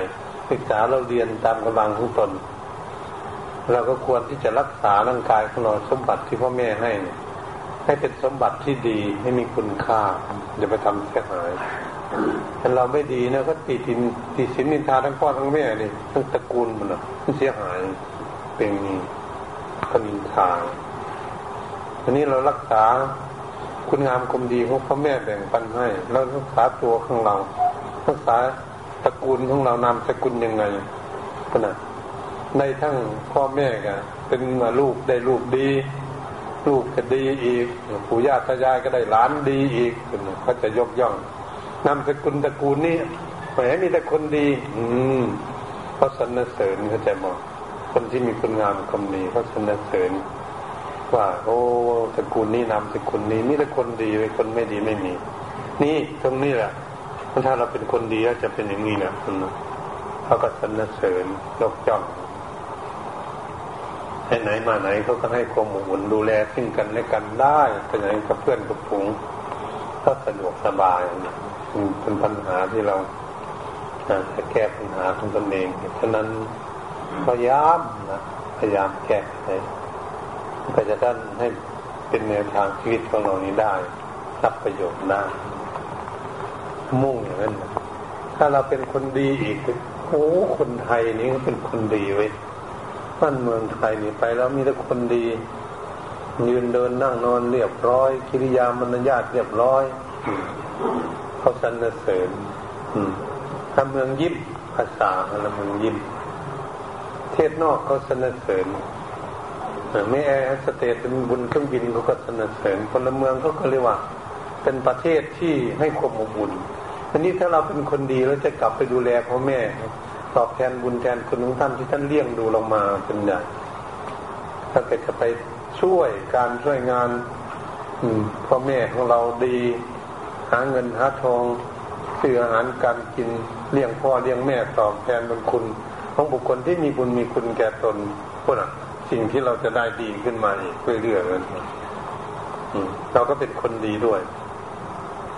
ศึกษาเราเรียนตามกำลังของตน เราก็ควรที่จะรักษาร่างกายของเราสมบัติที่พ่อแม่ให้ให้เป็นสมบัติที่ดีให้มีคุณค่าอย่าไปทำเสียหายถ้าเราไม่ดีนะก็ตีตินตีสินนินทาทั้งพ่อทั้งแม่นี่ทั้งตระกูลมันอะมันเสียหายเป็นกนินทาอันนี้เรารักษาคุณงามความดีของพ่อแม่แบ่งปันให้เรารักษาตัวของเรา รักษา ตระกูลของเรานามสกุลยังไงขนาดในทั้งพ่อแม่กันเป็นมาลูกได้ลูกดี ลูกก็ดีอีกปู่ย่าตายายก็ได้หลานดีอีกเขาจะยกย่องนามสกุลตระกูลนี่แหมมีแต่คนดี อืมเขาสรรเสริญเขาจะบอกคนที่มีคุณงามความดีเขาสรรเสริญว่า โอ้ตระกูลนี้นามสกุลนี้มีแต่คนดีเลยคนไม่ดีไม่มี นี่ตรงนี้แหละ ถ้าเราเป็นคนดีแล้วจะเป็นอย่างนี้นะคุณเขาก็สรรเสริญยกย่องให้ไหนมาไหนเขาก็ให้ความอุ่นดูแลซึ่งกันและกันได้ไปไหนกับเพื่อนกับฝูงก็สะดวกสบายเป็นปัญหาที่เราจะแก้ปัญหาของตนเองฉะนั้นพยายามนะพยายามแก้ไขก็จะท่านให้เป็นแนวทางชีวิตของเรานี้ได้รับประโยชน์ได้ มุ่งอย่างนั้นถ้าเราเป็นคนดีอีกโอ้คนไทยนี่ก็เป็นคนดีไว้ยบ้านเมืองไทยนี่ไปแล้วมีแต่คนดี ยืนเดินนั่งนอนเรียบร้อย กิริยามารยาทเรียบร้อยเขาสรรเสริญถ้าเมืองยิบภาษาแล้วเมืองยิบเทศนอกเขาสรรเสริญไม่แอร์สเตทเป็นบุญเครื่องบินเขาก็สรรเสริญพลเมืองเขาก็เรียกว่า เป็นประเทศที่ให้ความอบอุ่น อันนี้ถ้าเราเป็นคนดีแล้วจะกลับไปดูแลพ่อแม่ ตอบแทนบุญแทนคุณของท่านที่ท่านเลี้ยงดูเรามาเป็นใหญ่ถ้าเกิดจะไปช่วยการช่วยงานพ่อแม่ของเราดี หาเงินหาทองซื้ออาหารการกินเลี้ยงพ่อเลี้ยงแม่ตอบแทนบุญคุณ ของบุคคลที่มีบุญมีคุณแก่ตนพวกนั้นสิ่งที่เราจะได้ดีขึ้นมาอีกเรื่อยๆเลยเราก็เป็นคนดีด้วย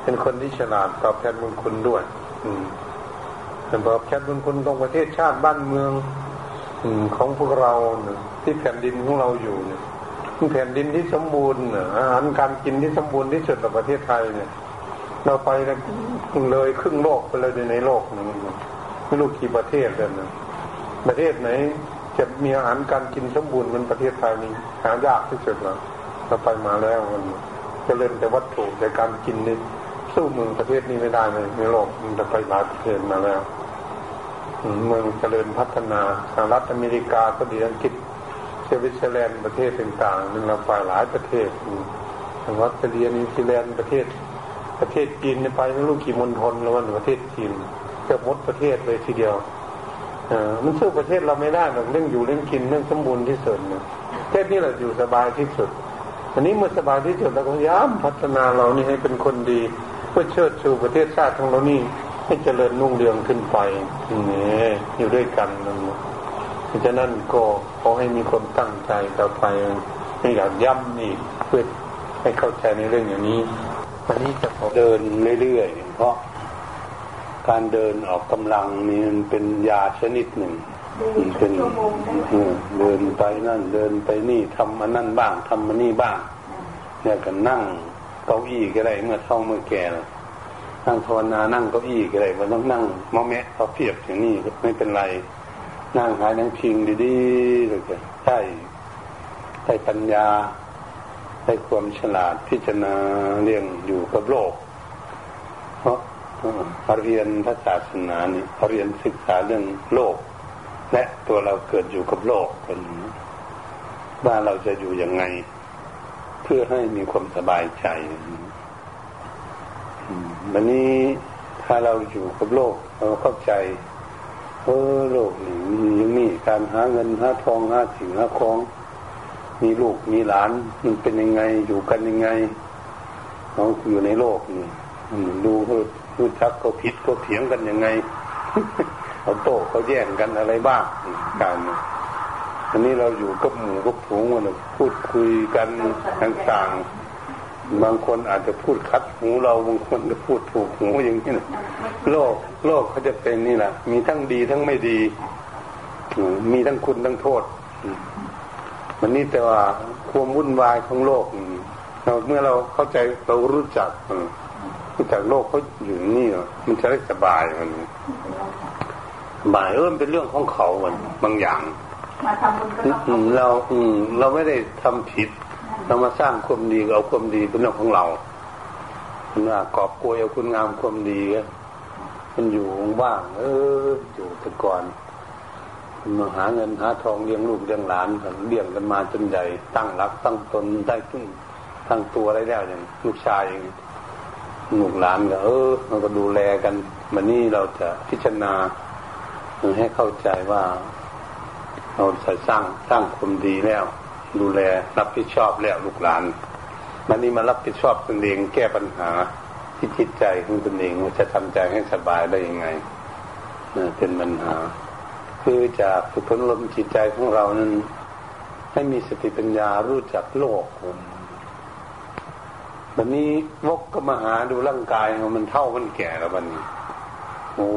เป็นคนที่ฉลาดตอบแทนบุญคุณด้วย อืมตอบแทนบุญคุณของประเทศชาติบ้านเมือง อืมของพวกเราที่แผ่นดินของเราอยู่เนี่ยแผ่นดินที่สมบูรณ์อาหารการกินที่สมบูรณ์ที่สุดในประเทศไทยเนี่ย เราไปเลยครึ่งโลกไปเลยในโลกนึงไม่รู้กี่ประเทศเลยนะประเทศไหน จะมีอาหารการกินสมบูรณ์เหมือนประเทศไทยนี้หายากที่สุดแล้วเราไปมาแล้วมันจะเล่นแต่วัตถุแต่การกินนี่ สู้เมืองประเทศนี้ไม่ได้เลยในโลกมันจะไปหลายประเทศมาแล้วเมืองเจริญพัฒนาสหรัฐอเมริกาก็ดีอังกฤษสวิตเซอร์แลนด์ประเทศต่างๆนี่เราไปหลายประเทศทางออสเตรเลียนิวซีแลนด์ประเทศ ประเทศจีนไปไม่รู้กี่มณฑลแล้ววันประเทศจีนเกือบหมดประเทศเลยทีเดียวมันสู้ประเทศเราไม่ได้หรอกเรื่องอยู่เรื่องกินเรื่องสมบูรณ์ที่สุดเนี่ยประเทศนี้เราอยู่สบายที่สุดอันนี้เมื่อสบายที่สุดเราก็พยายามพัฒนาเรานี่ให้เป็นคนดี เพื่อเชิดชูประเทศชาติของเรานี่ให้เจริญนุ่งเรืองขึ้นไปนี่อยู่ด้วยกันนั่นเพราะฉะนั้นก็ขอให้มีคนตั้งใจต่อไปไม่อยากย้ำนี่เพื่อให้เข้าใจในเรื่องอย่างนี้วันนี้จะเดินเรื่อยๆเพราะการเดินออกกำลังนี่มันเป็นยาชนิดหนึ่งเป็นเดินไปนั่นเดินไปนี่ทำอันนั่นบ้างทำอันนี่บ้างเนี่ยก็นั่ง เก้าอี้ก็ได้เมื่อเท่าเมื่อแก่นั่งภาวนานั่งเก้าอี้ก็ได้มันต้องนั่งมอแมะเขาเพียบอย่างนี้ไม่เป็นไร นั่งหายนั่งพิงดีๆเลยก็ได้ได้ปัญญาได้ความฉลาดพิจารณาเรื่องอยู่กับโลก เพราะเรียนพระศาสนานี่เรียนศึกษาเรื่องโลก และตัวเราเกิดอยู่กับโลกคนว่าเราจะอยู่ยังไง เพื่อให้มีความสบายใจวันนี้ถ้าเราอยู่กับโลก เราเข้าใจเออโลกนี่มีอย่างนี้การหาเงินหาทองหาสิ่งหาของ มีลูกมีหลาน มันเป็นยังไงอยู่กันยังไงเขาอยู่ในโลกนี่ดูรู้ชักเขาผิดเขาเถียงกันยังไงเขาโต้เขาแย่งกันอะไรบ้างการ อันนี้เราอยู่กับหมู่กับผงมันพูดคุยกันต่างๆ บางคนอาจจะพูดคัดหูเราบางคนก็พูดถูกหูอย่างนี้นะโลกโลกเขาจะเป็นนี่แหละมีทั้งดีทั้งไม่ดี มีทั้งคุณทั้งโทษมันนี่แต่ว่าความวุ่นวายของโลกเราเมื่อเราเข้าใจเรารู้จักรู้จักโลกเขาอยู่นี่มันจะได้สบายมันบายเออเป็นเรื่องของเขามันบางอย่าง เราอืมเราไม่ได้ทำผิด เรามาสร้างความดีเอาความดีเป็นเรื่องของเราคุณว่ากอบโกยเอาคุณงามความดีมันอยู่ว่างเอออยู่แต่ก่อนมาหาเงินหาทองเลี้ยงลูกเลี้ยงหลานกันเลี้ยงกันมาจนใหญ่ตั้งรักตั้งตนได้ขึ้นตั้งตัวอะไรแล้วอย่างลูกชายอย่างลูกหลานก็เออมันก็ดูแลกันมันนี่เราจะพิจารณาให้เข้าใจว่า เราจะสร้างสร้างความดีแล้ว ดูแลรับผิดชอบแล้วลูกหลานมันนี่มารับผิดชอบตนเองแก้ปัญหาที่จิตใจของตนเองว่าจะทำใจให้สบายได้ยังไงเป็นปัญหา คือจะฝึกฝนลมจิตใจของเรานั้นให้มีสติปัญญารู้จักโลกวันนี้วกก็มาหาดูร่างกายมันเท่ามันแก่แล้ววันนี้โอ้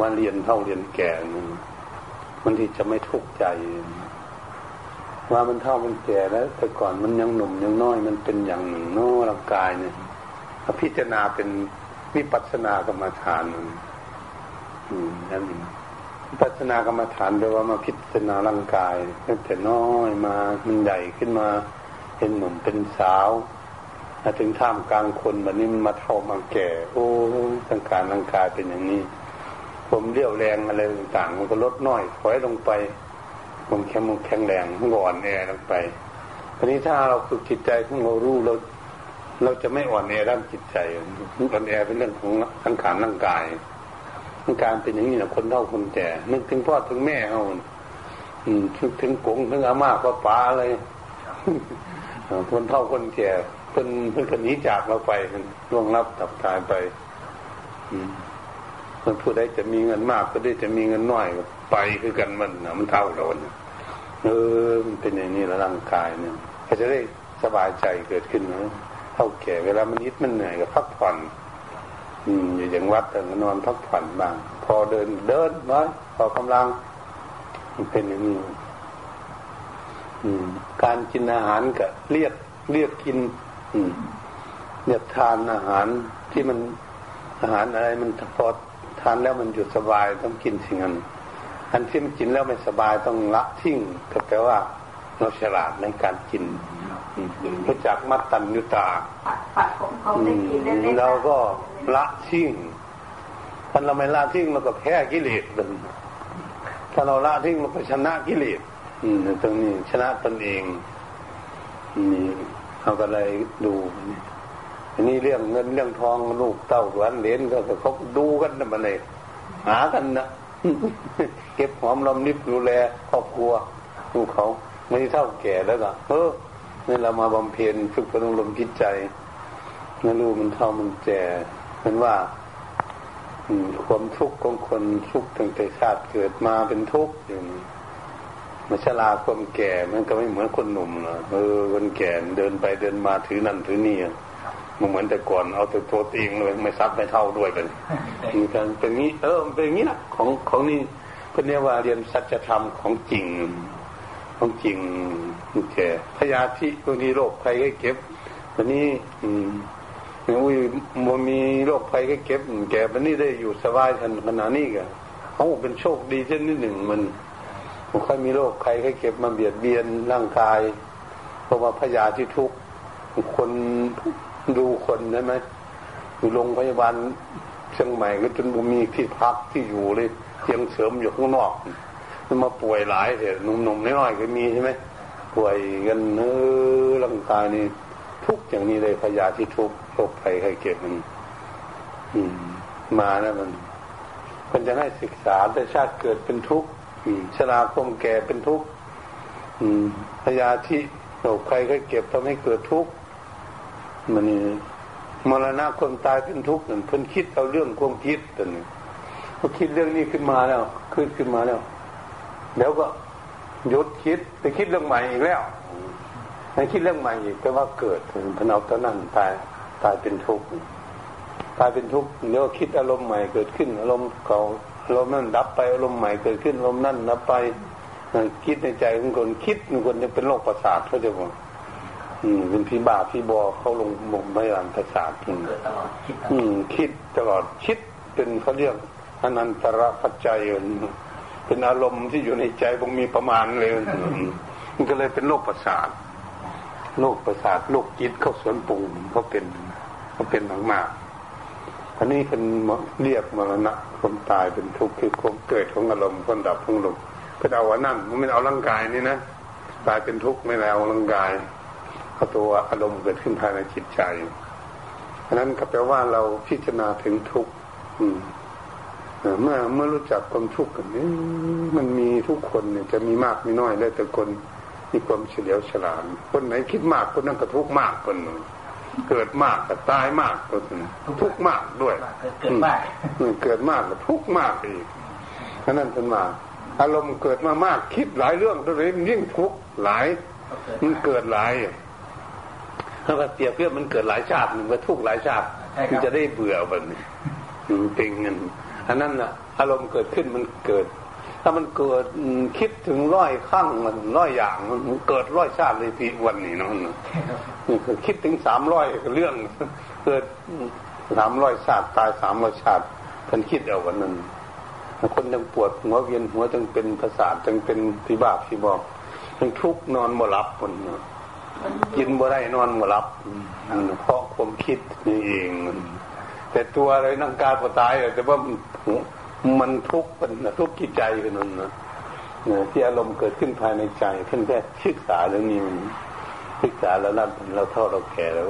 มาเรียนเท่าเรียนแก่นัน มันที่จะไม่ทุกข์ใจ ว่ามันเท่ามันแก่แล้ว แต่ก่อนมันยังหนุ่มยังน้อย มันเป็นอย่างหนึ่งน้อร่างกายเนี่ยพิจารณาเป็นวิปัสสนากรรมฐานอืมนั่นพัฒนากรรมฐานแปลว่ามาพิจารณาร่างกายตั้งแต่น้อยมามันใหญ่ขึ้นมาเป็นหนุ่มเป็นสาวมาถึงท่ามกลางคนแบบนี้มันมาเท่ามาแก่ โอ้สังการร่างกายเป็นอย่างนี้ ผมเรี่ยวแรงอะไรต่างๆมันก็ลดน้อยถอยลงไปผมแข็งแข็งแรงมันอ่อนแอลงไปทีนี้ถ้าเราฝึกจิตใจของเรารู้เราเราจะไม่อ่อนแอด้านจิตใจอ่อนแอเป็นเรื่องของสังขารร่างกายการเป็นอย่างนี้นะคนเฒ่าคนแก่นึกถึงพ่อถึงแม่เอาอืมนึกถึงกงถึงอาม่าป้าป๋าอะไรคนเฒ่าคนแก่เพิ่นเพิ่นคนนี้จากเราไปล่วงลับตับตายไป อืม คนผู้ใดจะมีเงินมาก ก็ได้จะมีเงินน้อยไปคือกันมันนะมันเท่าเราเนี่ยเออมันเป็นอย่างนี้แล้วร่างกายเนี่ยก็จะได้สบายใจเกิดขึ้นนะเท่าแก่เวลามันนิดมันเหนื่อยก็พักผ่อน อืมอยู่อย่างวัดแต่นอนพักผ่อนบ้าง พอเดินเดินน้อยพอกำลังมันเป็นอย่างนี้การกินอาหารก็เรียกเรียกกิน อืมเรียกทานอาหารที่มันอาหารอะไรมันพอ ทานแล้วมันหยุดสบายต้องกินสิ่งนั้นอันที่มันกินแล้วไม่สบายต้องละทิ้งก็แปลว่าเราฉลาดในการกินรู้จักมัตตัญญุตาเราก็ละทิ้งถ้าเราไม่ละทิ้งเราก็แพ้กิเลสเลยถ้าเราละทิ้งเราก็ชนะกิเลสอืมตรงนี้ชนะตนเองนี่เราก็เลยดูอั นนี้เรื่องเงินเรื่องทองลูกเต้าหลานเหลนก็เขาดูกันนะมันเลยหากันนะเก็บหอมรอมริบดูแลครอบครัวลูกเขาไม่เท่าแก่แล้วก็เออนี่เรามาบำเพ็ญฝึกพนุลมจิตใจไม่นรู้มันเท่ามันแก่เป็นว่าความทุกข์ของคนทุกข์ตั้งแต่ชาติเกิดมาเป็นทุกข์อย่างนี้มาชราความแก่มันก็ไม่เหมือนคนหนุ่มนะเออคนแก่เดินไปเดินมาถือนั่นถือนี่ มันเหมือนแต่ก่อนเอาแต่ตัวเองเลยไม่ซับไม่เท่าด้วยเป็นมีการเป็นงี้ เออมันเป็นงี้นะของของนี่เพื่อนเรียกว่าเรียนสัจธรรมของจริง ของจริงแก่พยาธิตัวนี้โรคภัยก็เก็บวันนี้ อืมอุ้ยมันมีโรคภัยก็เก็บ แก่วันนี้ได้อยู่สบายทันขนาดนี้กันเขาเป็นโชคดีเช่นนิดหนึ่งมันมันค่อยมีโรคใครให้เก็บมาเบียดเบียนร่างกายเพราะว่าพยาธิทุกคน ดูคนใช่ไหมอยู่โรงพยาบาลเชียงใหม่ก็จนบุมีที่พักที่อยู่เลยเตียงเสริมอยู่ข้างนอกมันมาป่วยหลายเหตุหนุ่มๆน้อยๆก็มีใช่ไหมป่วยกันเนื้อร่างกายนี่ทุกอย่างนี้เลยพยาธิทุกโรคภัยไข้เจ็บมันมาแล้วมันมันจะให้ศึกษาแต่ชาติเกิดเป็นทุกข์ชราคมแก่เป็นทุกข์พยาธิโรคภัยไข้เจ็บทำให้เกิดทุกข์ มันนี่มรณะคนตายเป็นทุกข์นั่นเพิ่นคิดเอาเรื่องความคิดตัวนี้พอคิดเรื่องนี้ขึ้นมาแล้วขึ้นขึ้นมาแล้วแล้วก็หยุดคิดไปคิดเรื่องใหม่อีกแล้วให้คิดเรื่องใหม่อีกแต่ว่าเกิดพนเอาตอนนั้นตายตายเป็นทุกข์ตายเป็นทุกข์เดี๋ยวคิดอารมณ์ใหม่เกิดขึ้น อารมณ์เก่าอารมณ์นั้นดับไปอารมณ์ใหม่เกิดขึ้นอารมณ์นั้นดับไปคิดในใจของคนคิดคนจะเป็นโรคประสาทเขาจะบอก อืมเป็นพี่บาพี่บอเขาลงมงไม่รันประสาทอืมอืม คิดตลอดคิดเป็นเขาเรียกอนันตระปัจจัยเป็นอารมณ์ที่อยู่ในใจบงมีประมาณเลยมันก็เลยเป็นโรคประสาทโรคประสาทโรคจิตเขาสวนปรุงเขาเป็นเขาเป็นมากๆอันนี้เป็นเรียกมรณะความตายเป็นทุกข์คือความเกิดของอารมณ์ความดับของลมเป็นเอาวันนั่นมันไม่เอาร่างกายนี่นะตายเป็นทุกข์ไม่แล้วร่างกาย เอาตัวอารมณ์เกิดขึ้นภายในจิตใจอันนั้นก็แปลว่าเราพิจารณาถึงทุกข์เมื่อเมื่อรู้จักความทุกข์กันนี้มันมีทุกคนเนี่ยจะมีมากมีน้อยแล้วแต่คนมีความเฉลียวฉลาดคนไหนคิดมากคนนั้นก็ทุกข์มากคนหนึ่งเกิดมากก็ตายมากคนนึงทุกข์มากด้วยเกิดมากเกิดมากก็ทุกข์มากอีกอันนั้นเป็นมาอารมณ์เกิดมามากคิดหลายเรื่องตัวนี้ยิ่งทุกข์หลาย มันเกิดหลาย ถ้าเปรียบเทียบมันเกิดหลายชาติมันก็ทุกข์หลายชาติมันจะได้เบื่อมันเป็นเงินอันนั้นน่ะอารมณ์เกิดขึ้นมันเกิด ถ้ามันเกิดคิดถึงร้อยข้างมันร้อยอย่างมันเกิดร้อยชาติเลยทีวันนี้นะมันคิดถึงสามร้อยเรื่อง เกิดสามร้อยชาติตายสามร้อยชาติท่านคิดเอาวันนั้นคนยังปวดหัวเวียนหัวจังเป็นประสาทจังเป็นพิบาที่บอกจังทุกนอนบ่หลับคน กินบ่ได้นอนบ่หลับเพราะความคิดนี่เอง แต่ตัวอะไรนังการปตายแต่ว่ามันทุกข์เป็นทุกข์จิตใจกันนั่นนะที่อารมณ์เกิดขึ้นภายในใจเพื่อนแค่ศึกษาเรื่องนี้มันศึกษาแล้วนั่นเราเท่าเราแก่แล้ว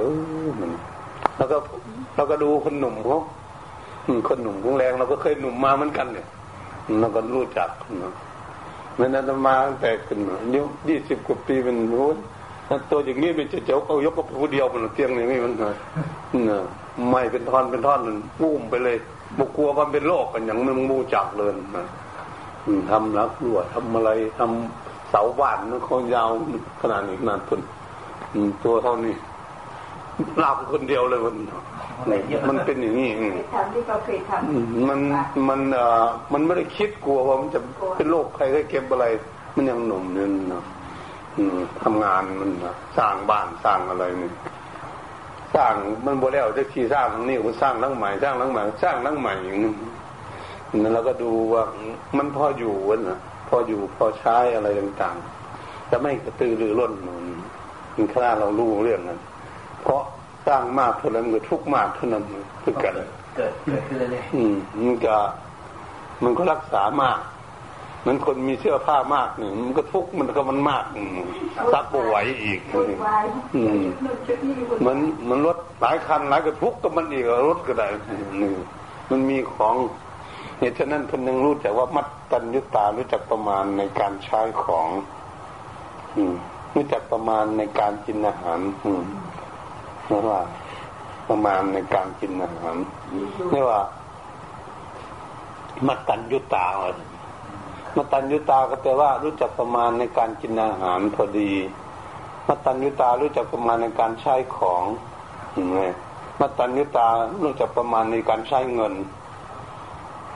มันแล้วก็เราก็ดูคนหนุ่มเขาคนหนุ่มของแรงเราก็เคยหนุ่มมาเหมือนกันเนี่ยเราก็รู้จักนะเมื่อนั้นมาตั้งแต่ขึ้นอายุยี่สิบกว่าปีเป็นรู้ ตัวอย่างนี้เป็นเจ้าเขายกกับผู้เดียวบนเตียงอย่างนี้มันเลยไม่เป็นท่อนเป็นท่อนมันปุ้มไปเลยบุกลัวมันเป็นโรคกันอย่างมึงมูจักเลยนะทำรักรั่วทำอะไรทำเสาบ้านมันเขายาวขนาดนี้ขนาดทุนตัวเท่านี้ลาบคนเดียวเลยมันมันเป็นอย่างนี้มันมันเอ่อมันไม่ได้คิดกลัวว่ามันจะเป็นโรคใครก็เก็บอะไร มันยังหนุ่มนี่นะ ทำงานมันสร้างบ้านสร้างอะไรนี่สร้างมันบแล้วจะที่สร้างนี่มันสร้างลังใหม่สร้างลังใหม่สร้างลังใหม่อย่างนี้นั้นเราก็ดูว่ามันพออยู่วันนะพออยู่พอใช้อะไรต่างๆจะไม่กระตือรือร้นมันขนาดเรารู้เรื่องนั้น เพราะสร้างมากเท่านั้นก็ทุกมากเท่านั้นคือกันเกิดเกิดขึ้นเลยอืมมันก็มันก็รักษามาก มันคนมีเสื้อผ้ามากหนึ่งมันก็ทุกข์มันก็มันมากซักบวไหวอีกมันมันรถหลายคันหลายก็ทุกข์ก็มันอีกรถก็ได้มันมีของเหตุฉะนั้นคนยังรู้จักว่ามัดตัญยุตารู้จักประมาณในการใช้ของ อืรู้จักประมาณในการกินอาหาร อืมนี่ว่าประมาณในการกินอาหารนี่ว่ามัดตัญยุตา มตัญญุตาก็แปลว่ารู้จักประมาณในการกินอาหารพอดีมตัญญุตารู้จักประมาณในการใช้ของไงมตัญญุตารู้จักประมาณในการใช้เงิน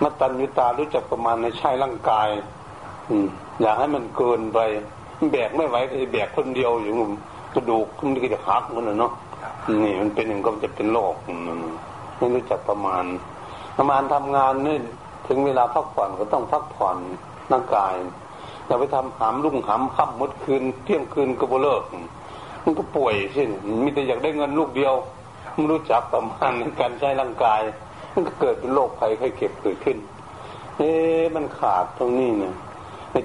มตัญญุตารู้จักประมาณในใช้ร่างกาย อืมอย่าให้มันเกินไปแบกไม่ไหวก็แบกคนเดียวอยู่กระดูกมันก็จะหักมันเนาะนี่มันเป็นอย่างก็จะเป็นโรคไม่รู้จักประมาณ ประมาณทำงานนี่ถึงเวลาพักผ่อนก็ต้องพักผ่อน ร่างกายอย่าไปทำหามลุ่งหามค่ำมดคืน เที่ยงคืนก็บ่เลิก มันก็ป่วยสิมีแต่อยากได้เงินลูกเดียวไม่รู้จักประมาณในการใช้ร่างกาย มันก็เกิดเป็นโรคภัยไข้เจ็บเกิดขึ้น เอ๊มันขาดตรงนี้เนี่ย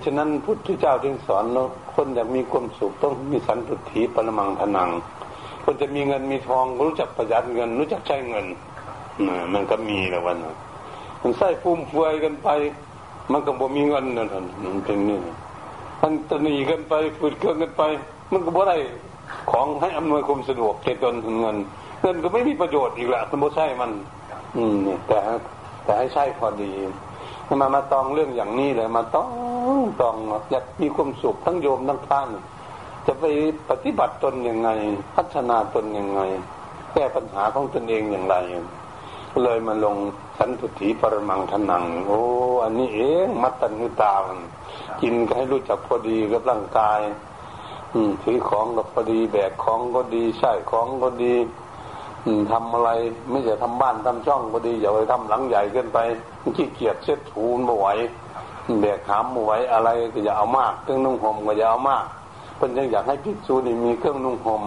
ฉะนั้นพุทธเจ้าจึงสอนเราคนอยากมีความสุขต้องมีสันตุถีปรมังทนัง คนจะมีเงินมีทองรู้จักประหยัดเงิน รู้จักใช้เงินมันก็มีแล้ววันนั้นมันใส่ฟุ่มเฟือยกันไป มันก็บ่มีเงินนั่นมันเป็นนี่มันตนีกันไปฝืดเครื่องกันไป มันก็บ่ได้ของให้อำนวยความสะดวกแก่ตนเงินเงินก็ไม่มีประโยชน์อีกแหละคุณโมใช่มัน อืมแต่แต่ให้ใช่พอดีมามาตองเรื่องอย่างนี้เลยมาต้องต้องอยากมีความสุขทั้งโยมทั้งท่าน จะไปปฏิบัติตนยังไง พัฒนาตนยังไง แก้ปัญหาของตนเองอย่างไร เลยมาลง สันตุถีปรมังทนัง โอ้ อันนี้เองมัตตัญญุตามันกินก็ให้รู้จักพอดีกับร่างกาย อืมถือของก็พอดี แบกของก็ดี ใช้ของก็ดีทำอะไร ไม่ใช่ทำบ้านทำช่องก็ดีอย่าไปทำหลังใหญ่เกินไปขี้เกียจเช็ดถูไม่ไหวแบกหามไม่ไหวอะไรก็อย่าเอามากเครื่องนุ่งห่มก็อย่าเอามากเพิ่นยังอยากให้พิจูนี่มีเครื่องนุ่งห่ม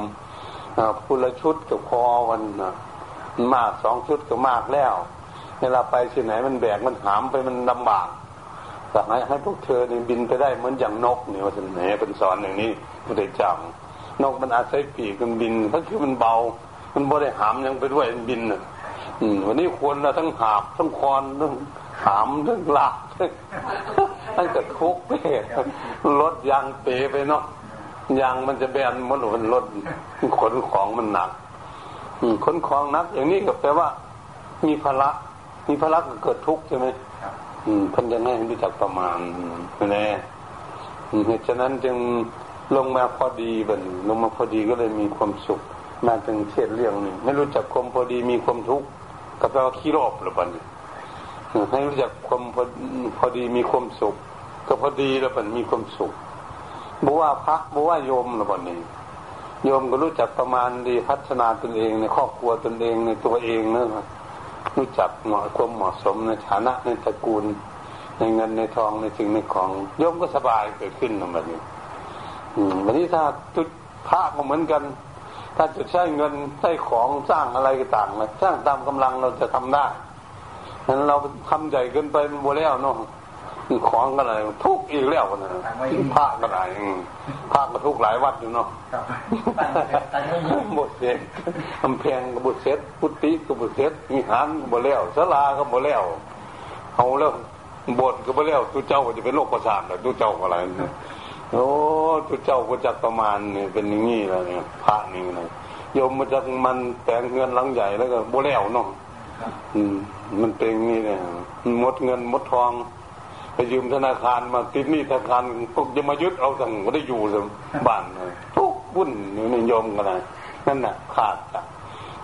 พุละชุดกับคอวันมากสองชุดก็มากแล้ว เวลาไปที่ไหนมันแบกมันหามไปมันลำบากแต่ให้ให้พวกเธอนี่บินไปได้เหมือนอย่างนกเนี่ยว่าไหนเป็นสอนอย่างนี้พระเดจ้านกมันอาศัยปีกมันบินเพราะคือมันเบา มันบ่ได้หามยังไปด้วยมันบินอะวันนี้ควรเราทั้งหาบทั้งคอนทั้งหามทั้งลากทั้งกระทุกไปรถยางเปไปเนาะยางมันจะแบนมันมันรถขนของมันหนักขนของนักอย่างนี้ก็แปลว่า มีภาระ มีภาระก็เกิดทุกข์ใช่ไหมพันจะให้รู้จักประมาณแน่เหตุฉะนั้นจึงลงมาพอดีบันลงมาพอดีก็เลยมีความสุข มาถึงเทศเรื่องนี้ไม่รู้จักความพอดีมีความทุกข์ก็แปลว่าขี้รอบหรือเปล่าให้รู้จักความพอพอดีมีความสุข ก็พอดีแล้วมันมีความสุขบอกว่าพระบอกว่าโยมหรือเปล่านี่โยมก็รู้จักประมาณดีพัฒนาตนเองในครอบครัวตนเองในตัวเองนะรู้ รู้จักเหมาะความเหมาะสมในฐานะในตระกูล ในเงินในทองในสิ่งในของโยมก็สบายเกิดขึ้นแบบนี้วันนี้ถ้าจุดพระก็เหมือนกัน ถ้าจุดใช้เงินใช้ของสร้างอะไรก็ต่างเลยสร้างตามกำลังเราจะทำได้นั้นเราทำใหญ่เกินไปมันโบแล้วเนาะ ของก็อะไรทุกอีกแล้วนะพระก็ได้พระก็ทุกหลายวัดอยู่เนาะบทเสร็จกำแพงก็บทเสร็จพุทธิก็บทเสร็จมีหานก็บแล้วสลาก็บแล้วเอาแล้วบทก็บแล้วตัวเจ้าก็จะเป็นโรคประสาทตัวเจ้าอะไรโอ้ทุเจ้าก็จักประมาณเนี่ยเป็นอย่างนี้แล้วเนี่ยพระนี่นะโยมมาจากมันแต่งเงินหลังใหญ่แล้วก็โบแล้วเนาะมันเป็นนี่เนี่ยหมดเงินหมดทอง ไปยืมธนาคารมาติดหนี้ธนาคารก็จะมายึดเอาสั่งก็ได้อยู่สิบ้านทุกวุ่นนี่โยมกันนะนั่นน่ะ ขาดจ้ะ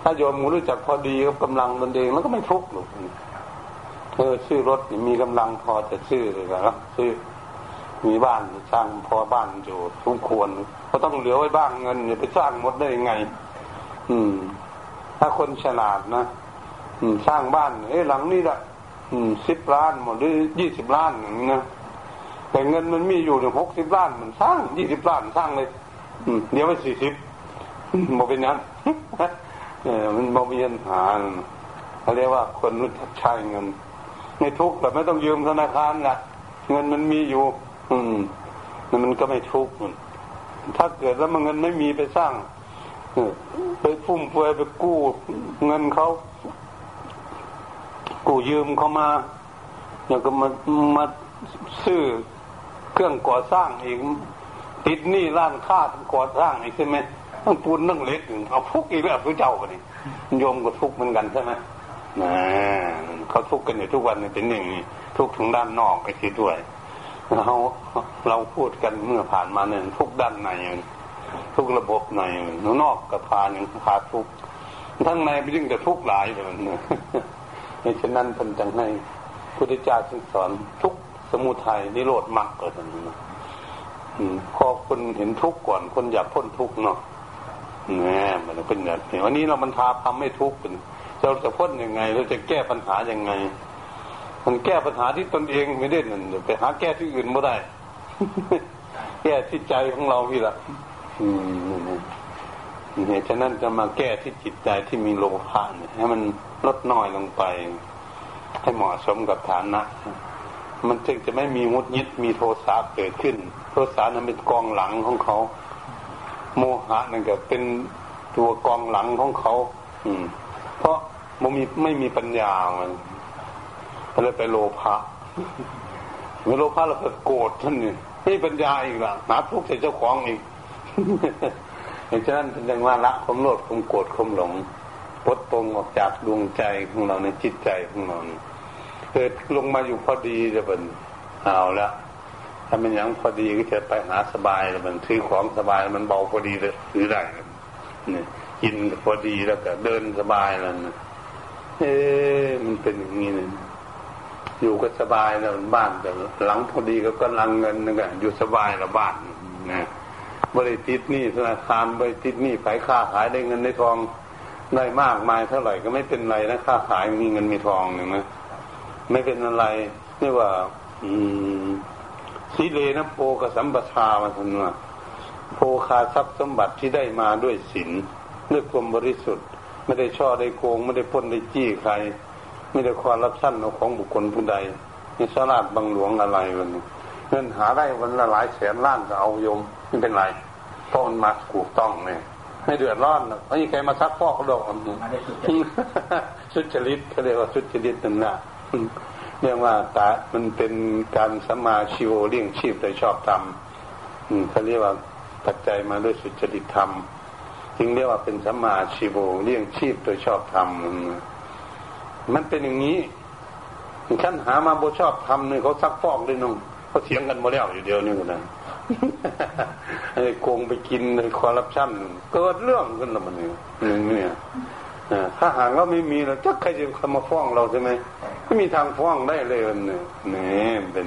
ถ้าโยมรู้จักพอดีกับกำลังมันเองมันก็ไม่ทุกข์หรอกเออซื้อรถมีกำลังพอจะซื้อเลยครับซื้อมีบ้านสร้างพอบ้านอยู่สมควรก็ต้องเหลือไว้บ้างเงินอย่าไปสร้างหมดได้ยังไง อืม ถ้าคนฉลาดนะอืม สร้างบ้านเอ้หลังนี้ละ สิบล้านหมดหรือยี่สิบล้านอย่างนี้นะแต่เงินมันมีอยู่ถึงหกสิบล้านมันสร้างยี่สิบล้านสร้างเลยเดี๋ยวไปสี่สิบโมเป็นนั้นมันโมมีปัญหาเขาเรียกว่าคนรู้จักใช้เงินไม่ทุกข์แต่ไม่ต้องยืมธนาคารละเงินมันมีอยู่ อืมมันก็ไม่ทุกข์ถ้าเกิดแล้วมันเงินไม่มีไปสร้างไปฟุ่มเฟือยไปกู้เงินเขา กู้ยืมเขามาอย่างก็มามาซื้อเครื่องก่อสร้างอีกติดหนี้ร้านค้าก่อสร้างอีกใช่ไหมต้องปูนนั่งเล็กเอาทุกอีกแล้วพระเจ้ากันนี่โยมก็ทุกเหมือนกันใช่ไหมนะเขาทุกกันอยู่ทุกวันเป็นอย่างนี้ทุกทางด้านนอกไปคิดด้วยเราเราพูดกันเมื่อผ่านมาเนี่ยทุกด้านในทุกระบบในนอกกับพาอย่างพาทุกทั้งในไปยิ่งแต่ทุกหลายเลย เนี่ยฉะนั้นท่านจังให้พุทธเจ้าสอนทุกสมุทัยนิโรธมรรคเกิดนะพอคนเห็นทุกข์ก่อน คนอยากพ้นทุกข์เนาะเนี่ยมันเป็นแบบนี้วันนี้เรามันทาทำไม่ทุกข์เป็นเราจะพ้นยังไง เราจะแก้ปัญหายังไง มันแก้ปัญหาที่ตนเองไม่ได้นั่นไปหาแก้ที่อื่นไม่ได้ แก้ที่ใจของเราพี่ละอืมเนี่ยฉะนั้นจะมาแก้ที่จิตใจที่มีโลภะเนี่ยให้มัน ลดน้อยลงไป ให้เหมาะสมกับฐานะ มันจึงจะไม่มีมุดยิดมีโทสะเกิดขึ้น โทสะนั้นเป็นกองหลังของเขา โมหะนั่นก็เป็นตัวกองหลังของเขา อืม เพราะมันมีไม่มีปัญญามันเลยไปโลภะเมื่อโลภะเราก็โกรธท่านนี่ไม่ปัญญาอีกละหาทุกข์ใส่เจ้าของอีกเหตุฉะนั้นเป็นอย่างว่าละความโลภความโกรธความหลง ปลดปลงออกจากดวงใจของเราในจิตใจของเราเกิดลงมาอยู่พอดีจะเป็นเอาละถ้ามันยังพอดีก็จะไปหาสบายแล้วมันถือของสบายมันเบาพอดีเลยถือได้เนี่ยกินพอดีแล้วก็เดินสบายแล้วนะเอ๊มันเป็นอย่างนี้เลยอยู่ก็สบายแล้วบ้านแต่หลังพอดีก็กำลังเงินนึงอะอยู่สบายแล้วบ้านนะบริติดนี่ธนาคารบริติดนี่ขายค้าขายได้เงินได้ทอง ได้มากมายเท่าไหร่ก็ไม่เป็นไรนะค้าขายมีเงินมีทองหนึ่งนะไม่เป็นอะไรนี่ว่า อืมสีเลนะโพกสัมปทามาทันว่าโพคาทรัพย์สมบัติที่ได้มาด้วยศีลด้วยความบริสุทธิ์ ไม่ได้ช่อได้โกง ไม่ได้พ้นได้จี้ใคร ไม่ได้ความรับสั้นเอาของบุคคลผู้ใดนี่สลาดบังหลวงอะไรวันนี้เงินหาได้วันละหลายแสนล้านก็เอายมไม่เป็นไรเพราะมันมาถูกต้องเนี่ย ไม่เดือดร้อนไม่มีใครมาซักฟอกเขาดอกสุจริตเขาเรียกว่าสุจริตนั่นนะเรียกว่าตามันเป็นการสัมมาชีวเลี้ยงชีพโดยชอบธรรมเขาเรียกว่าปัจจัยมาด้วยสุจริตธรรมจึงเรียกว่าเป็นสัมมาชีวเลี้ยงชีพโดยชอบธรรมมันเป็นอย่างนี้ฉันหามาโบชอบทำเนี่ยเขาซักฟอกเลยน้องเขาเถียงกันมาแล้วอยู่เดียวนี่ก็ได้ ไอ้โกงไปกินในคอร์รัปชันเกิดเรื่องขึ้นแล้วมันเนี่ยเนี่ยถ้าหากเราไม่มีเราจะใครจะมาฟ้องเราใช่ไหมไม่มีทางฟ้องได้เลยเนี่ยนี่เป็น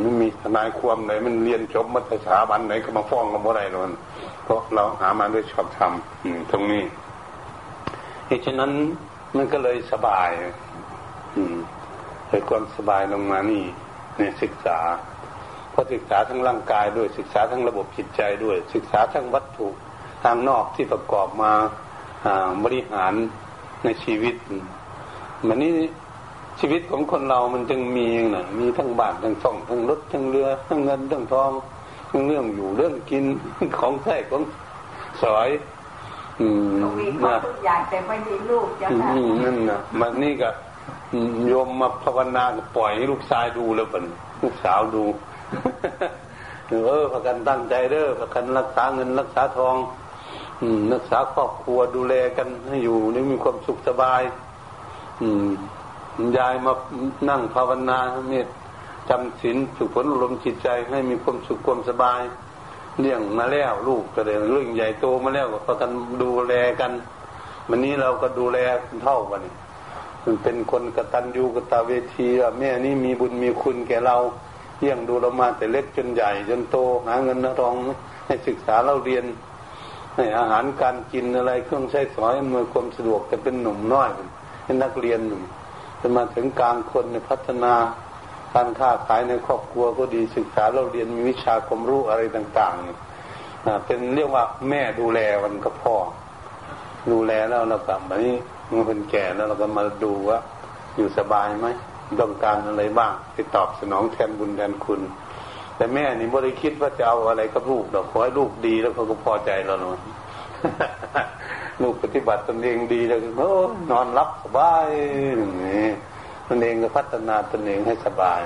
ไม่มีทนายความไหนมันเรียนจบมัธยสาบันไหนก็มาฟ้องกันบ่ได้หรอกเพราะเราหามาด้วยชอบธรรมตรงนี้เหตุฉะนั้นมันก็เลยสบาย อืมเลยความสบายลงมานี่เนี่ยศึกษา พอศึกษาทั้งร่างกายด้วยศึกษาทั้งระบบจิตใจด้วย ศึกษาทั้งวัตถุทางนอกที่ประกอบมาบริหารในชีวิตมันนี้ชีวิตของคนเรามันจึงมีนะมีทั้งบ้านทั้งช่องทั้งรถทั้งเรือ ทั้งเงินทั้งทองทั้งเรื่องอยู่เรื่องกินของใช้ของสอย อืมมีทุกอย่างแต่ไม่มีลูกจ้ะนั่นนะมันนี่ก็โยมมาภาวนาปล่อยให้ลูกชายดูแล้วเป็นลูกสาวดู เออประกันตั้งใจเด้อประกันรักษาเงินรักษาทองรักษาครอบครัวดูแลกันให้อยู่นี่มีความสุขสบาย อืมยายมานั่งภาวนาเมตจำศีลฝึกฝนลมจิตใจให้มีความสุขความสบาย เลี้ยงมาแล้วลูกก็เลยเรื่องใหญ่โตมาแล้วก็ประกันดูแลกัน วันนี้เราก็ดูแลเท่ากันมันเป็นคนกระตัญญูกระตาเวทีแม่นี่มีบุญมีคุณแก่เรา เลี้ยงดูเรามาแต่เล็กจนใหญ่ จนโตหาเงินทองให้ศึกษาเราเรียนให้อาหารการกินอะไรเครื่องใช้สอยอำนวยความสะดวกแต่เป็นหนุ่มน้อยเป็นนักเรียนหนุ่มจะมาถึงกลางคนในพัฒนาการค้าขายในครอบครัวก็ดีศึกษาเราเรียนมีวิชาความรู้อะไรต่างๆเป็นเรียกว่าแม่ดูแลวันกับพ่อ ดูแลแล้วเรากลับมานี้เมื่อเป็นแก่แล้วเราก็มาดูว่าอยู่สบายไหม ต้องการอะไรบ้างไปตอบสนองแทนบุญแทนคุณ แต่แม่นี่บริคิดว่าจะเอาอะไรกับลูกเราขอให้ลูกดีแล้วเขาก็พอใจเราเนาะลูกปฏิบัติตนเองดีแล้วโอ้นอนรับสบายนี่ตนเองก็พัฒนาตนเองให้สบาย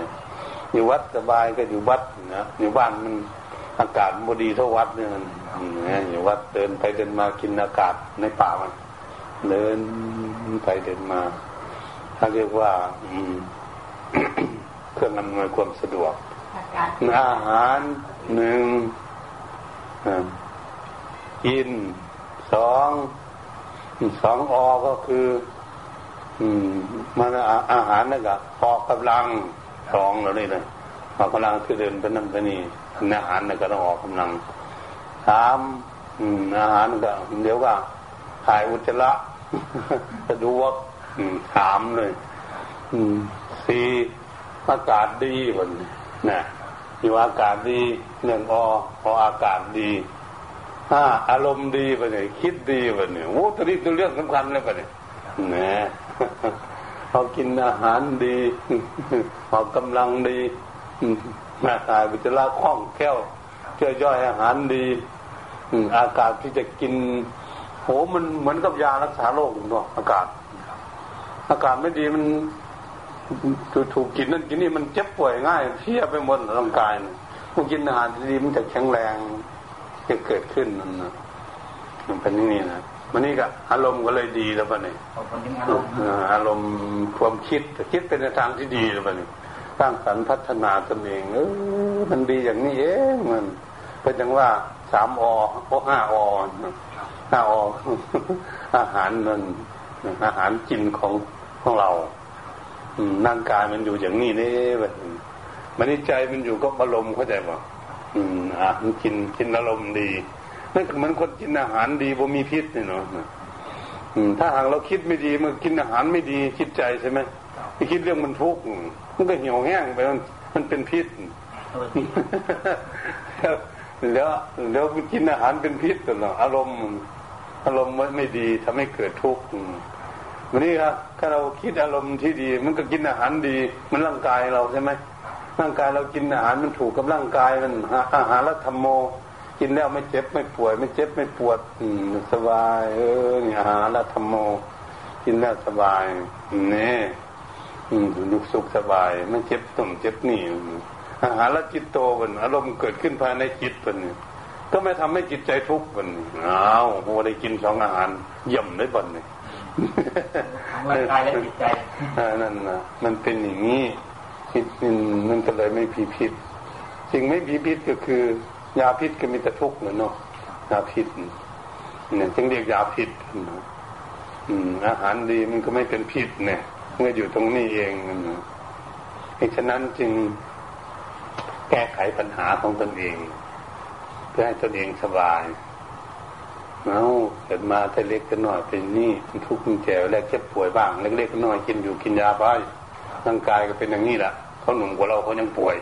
อยู่วัดสบายก็อยู่วัดนะอยู่บ้านมันอากาศบดีเท่าวัดเนี่ยอยู่วัดเดินไปเดินมากินอากาศในป่ามันเดินไปเดินมา ถ้าเรียกว่าเครื่องอำนวยความสะดวกอาหารหนึ่งกินสองสองอก็คืออืมมันอาหารนั่นก็ออกกำลังสองแล้วนี่เลยออกกำลังคือเดินไปนั่นไปนี่อาหารนั่นก็ต้องออกกำลังสามอืมอาหารก็เดี๋ยวก็ถ่ายอุจจาระสะดวก ถามเลยสีอากาศดีคนนะอยู่อากาศดีหนึ่งอพออากาศดีห้าอารมณ์ดีไปเนี่ยคิดดีไปเนี่ยโอ้ตัวนี้ตัวเรื่องสำคัญเลยไปเนี่ยนะเขากินอาหารดีเขากำลังดีหน้าตาวิจาระคล่องแคล่วเชื่อย่อยอาหารดีอากาศที่จะกินโหมันเหมือนกับยารักษาโรคเนาะอากาศ อากาศไม่ดีมันถูกกินนั่นกินนี่มันเจ็บป่วยง่ายเพี้ยไปหมดร่างกายผู้กินอาหารดีมันจะแข็งแรงจะเกิดขึ้นนั่นนะมันเป็นนี่นะมันนี่ก็อารมณ์ก็เลยดีแล้วป่ะเนี่ยคนนี้อารมณ์อารมณ์ความคิดคิดเป็นในทางที่ดีแล้วป่ะเนี่ยสร้างสรรค์พัฒนาตนเองเออมันดีอย่างนี้เองมันเป็นอย่างว่าสามอโอห้าอห้าออาหารมันอาหารกินของ ของเราร่งกายมันอยู่อย่างนี้นี่แบบมันนี่ใจมันอยู่ก็อารมณ์เข้าใจป่ะอืมอะมันกินกินอารมณ์ดีนั่นเหมือนคนกินอาหารดีบ่มีพิษนี่เนาะถ้าหากเราคิดไม่ดีมันกินอาหารไม่ดีคิดใจใช่ไหมไปคิดเรื่องมันทุกข์มันก็เหี่ยวแห้งไปมันมันเป็นพิษแล้วแล้วกินอาหารเป็นพิษตลอดอารมณ์อารมณ์ไม่ดีทำให้เกิดทุกข์ วันนี้ครับ ถ้าเราคิดอารมณ์ที่ดี มันก็กินอาหารดี มันร่างกายเราใช่ไหมร่างกายเรากินอาหารมันถูกกับร่างกายมันอาหารและธรรมโม กินแล้วไม่เจ็บไม่ป่วย ไม่เจ็บไม่ปวด อืมสบายเออนี่อาหารและธรรมโม กินแล้วสบายนี่อืมดุสุขสบาย ไม่เจ็บต้มเจ็บนี่อาหารและจิตโตมันอารมณ์เกิดขึ้นภายในจิตมันก็ไม่ทำให้จิตใจทุกข์มันอ้าวโมได้กินสองอาหารย่ำได้บ่นเลย ร่างกายและจิตใจนั่นนะมันเป็นอย่างนี้พิษมันก็เลยไม่ผีพิษสิ่งไม่ผีพิษก็คือยาพิษก็มีแต่ทุกข์เนาะยาพิษเนี่ยจึงเรียกยาพิษอืม อาหารดีมันก็ไม่เป็นพิษเนี่ยเมื่ออยู่ตรงนี้เองนะเหตุฉะนั้นจึงแก้ไขปัญหาของตนเอง เพื่อให้ตนเองสบาย เอาเกิดมาแต่เล็กก็น้อยเป็นนี่ทุกข์แก่แรกเจ็บป่วยบ้างเล็กๆน้อยกินอยู่กินยาไปร่างกายก็เป็นอย่างนี้แหละเขาหนุ่มกว่าเราเขายังป่วย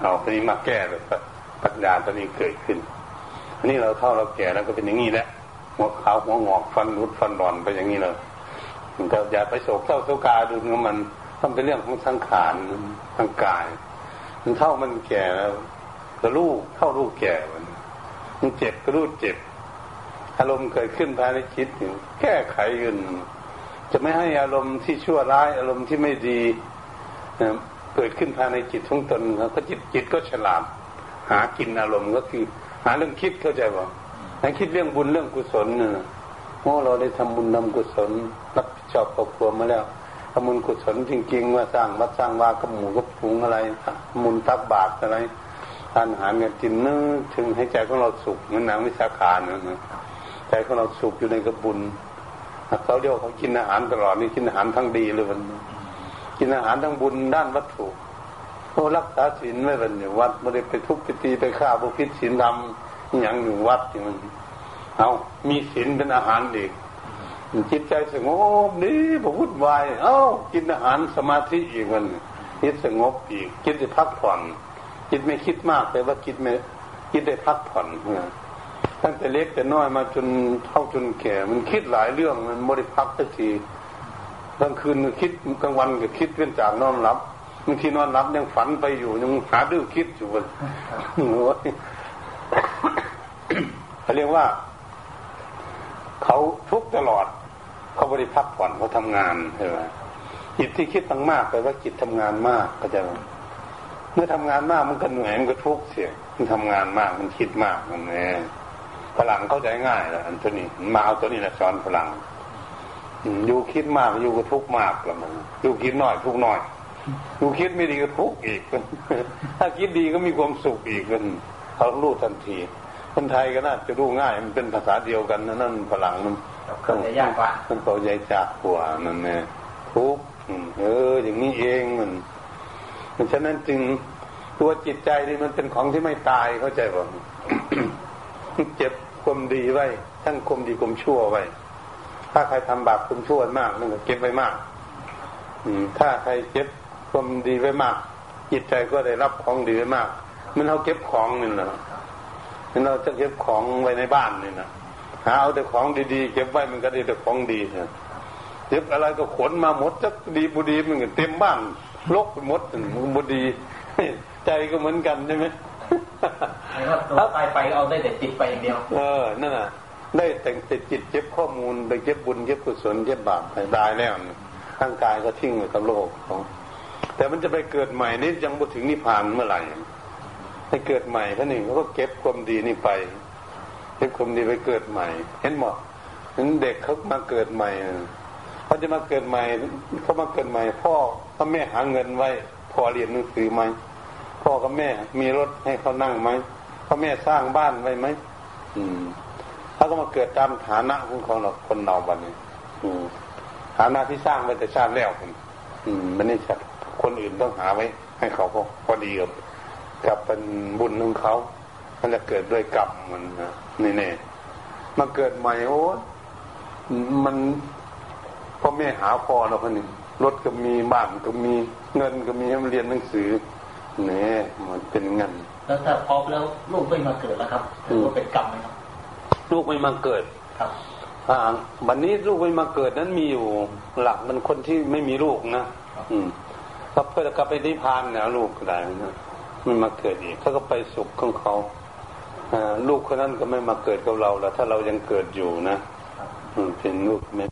เอาตอนนี้มาแก้เลยปัญญาตอนนี้เกิดขึ้นอันนี้เราเท่าเราแก่แล้วก็เป็นอย่างนี้แหละหัวขาวหัวงอกฟันรุดฟันรอนไปอย่างนี้เลยมันก็อย่าไปโศกเศร้าโศกาดูมันต้องเป็นเรื่องของสังขารทางกาย มันเท่ามันแก่แล้วก็ลูกเท่าลูกแก่มันมันเจ็บก็รู้เจ็บ อารมณ์เกิดขึ้นภายในจิตแก้ไขยืนจะไม่ให้อารมณ์ที่ชั่วร้าย อารมณ์ที่ไม่ดีเกิดขึ้นภายในจิตของตนก็จิตจิตก็ฉลาด หากินอารมณ์ก็คือ หาเรื่องคิดเข้าใจป่ให้คิดเรื่องบุญเรื่องกุศลเนี่ยโอ้เราได้ทำบุญทำกุศลรับผิดชอบครอบครัวมาแล้วทำบุญกุศลจริง ๆ ว่าสร้างวัดสร้างวากับหมูกับผงอะไรมุนตักบาตรอะไรทานอาหารเงินกินนึกถึงให้ใจของเราสุขเหมือนนางวิสาขาเนี่ย ใจของเราสุขอยู่ในกระบุญเขาเรียกเขากินอาหารตลอดนี่กินอาหารทั้งดีเลยมันกินอาหารทั้งบุญด้านวัตถุเขารักษาศีลไม่เป็นอย่วัดไม่ได้ไปทุบไปตีไปฆ่าบุพิษศีลทำอย่างหนึ่งวัดอย่างมันเอามีศีลเป็นอาหารเด็กจิตใจสงบดีบวุ่นวายเอ้ากินอาหารสมาธิอีกมันจิตสงบอีกจิตจะพักผ่อนจิตไม่คิดมากแต่ว่าจิตไม่จิตได้พักผ่อน ตั้งแต่เล็กแต่น้อยมาจนเท่าจนแก่ มันคิดหลายเรื่องมันไม่ได้พักสักทีกลางคืนคิดกลางวันก็คิดเป็นจากนอนหลับบางทีนอนหลับยังฝันไปอยู่ยังหาดื้อคิดอยู่เลยเขาเรียกว่า เขาทุกตลอด เขาบริพักผ่อนเขาทำงานใช่ไหมจิตที่คิดตั้งมากแปลว่าจิตทำงานมากก็จะเมื่อทำงานมากมันก็เหนื่อยมันก็ทุกข์เสียมันทำงานมากมันคิดมากมันเนี่ย ฝรั่งเข้าใจง่ายแล้วอันตัวนี้มาเอาตัวนี้แหละสอนฝรั่งอยู่คิดมากอยู่ก็ทุกข์มากละมันอยู่คิดน้อยทุกข์น้อยอยู่คิดไม่ดีก็ทุกข์อีกถ้าคิดดีก็มีความสุขอีกกันเขารู้ทันที คนไทยก็น่าจะรู้ง่าย มันเป็นภาษาเดียวกันนั่นฝรั่งมันเขาใจยากกว่ามันเขาใจจากกว่านั่นแน่ทุกข์เออ อย่างนี้เองมันเพราะฉะนั้นจึงตัวจิตใจนี่มันเป็นของที่ไม่ตายเข้าใจป่ะ เจ็บความดีไว้ ทั้งความดีความชั่วไว้ ถ้าใครทำบาปความชั่วมากนั่นก็เก็บไว้มาก อืม ถ้าใครเก็บความดีไว้มาก จิตใจก็ได้รับของดีไว้มาก มันเราเก็บของนี่แหละมันเราจะเก็บของไว้ในบ้านนี่นะหาเอาแต่ของดีๆเก็บไว้มันก็ได้แต่ของดีนะเก็บอะไรก็ขนมาหมดจะดีบุดีมันเต็มบ้านลกหมดมันบุดี ใจก็เหมือนกันใช่ไหม ถ้าตายไปเอาได้แต่จิตไปอย่างเดียว เออ นั่นน่ะ ได้แต่งแต่จิตเก็บข้อมูลไปเก็บบุญเก็บกุศลเก็บบาปไปตายแล้วร่างกายก็ทิ้งไว้กับโลกของแต่มันจะไปเกิดใหม่นี่ยังบ่ถึงนิพพานเมื่อไหร่ให้เกิดใหม่ท่านหนึ่งเขาก็เก็บความดีนี่ไปเก็บความดีไปเกิดใหม่ เห็นหมดถึงเด็กเขามาเกิดใหม่เขาจะมาเกิดใหม่เขามาเกิดใหม่ พ่อพ่อแม่หาเงินไว้พอเรียนหนังสือไหม พ่อกับแม่มีรถให้เขานั่งไหมพ่อแม่สร้างบ้านไว้ไหมอืมเขาก็มาเกิดตามฐานะของเขาเราคนเราบันนี้ อืมฐานะที่สร้างไว้แต่ชาติแล้วผมอืมมันนี่ชัดคนอื่นต้องหาไว้ ให้เขาพอพอดีกับกับเป็นบุญของเขามันจะเกิดด้วยกรรมมันนะนี่แน่มาเกิดใหม่โอ้มันพ่อแม่หาพอแล้วคนหนึ่งรถก็มีบ้านก็มีเงินก็มีให้มันเรียนหนังสือ เนี่ยมันเป็นเงินแล้วถ้าพร้อมแล้วลูกไม่มาเกิดแล้วครับถือว่าเป็นกรรมไหมครับ ลูกไม่มาเกิดครับอ่าวันนี้ลูกไม่มาเกิดนั้นมีอยู่หลักมันคนที่ไม่มีลูกนะอืมเขาเพื่อกลับไปนิพพานเนี่ยลูกก็ได้นะไม่มาเกิดอีกเขาก็ไปสุขของเขาอ่าลูกคนนั้นก็ไม่มาเกิดกับเราแล้วถ้าเรายังเกิดอยู่นะอืมเป็นลูกไม่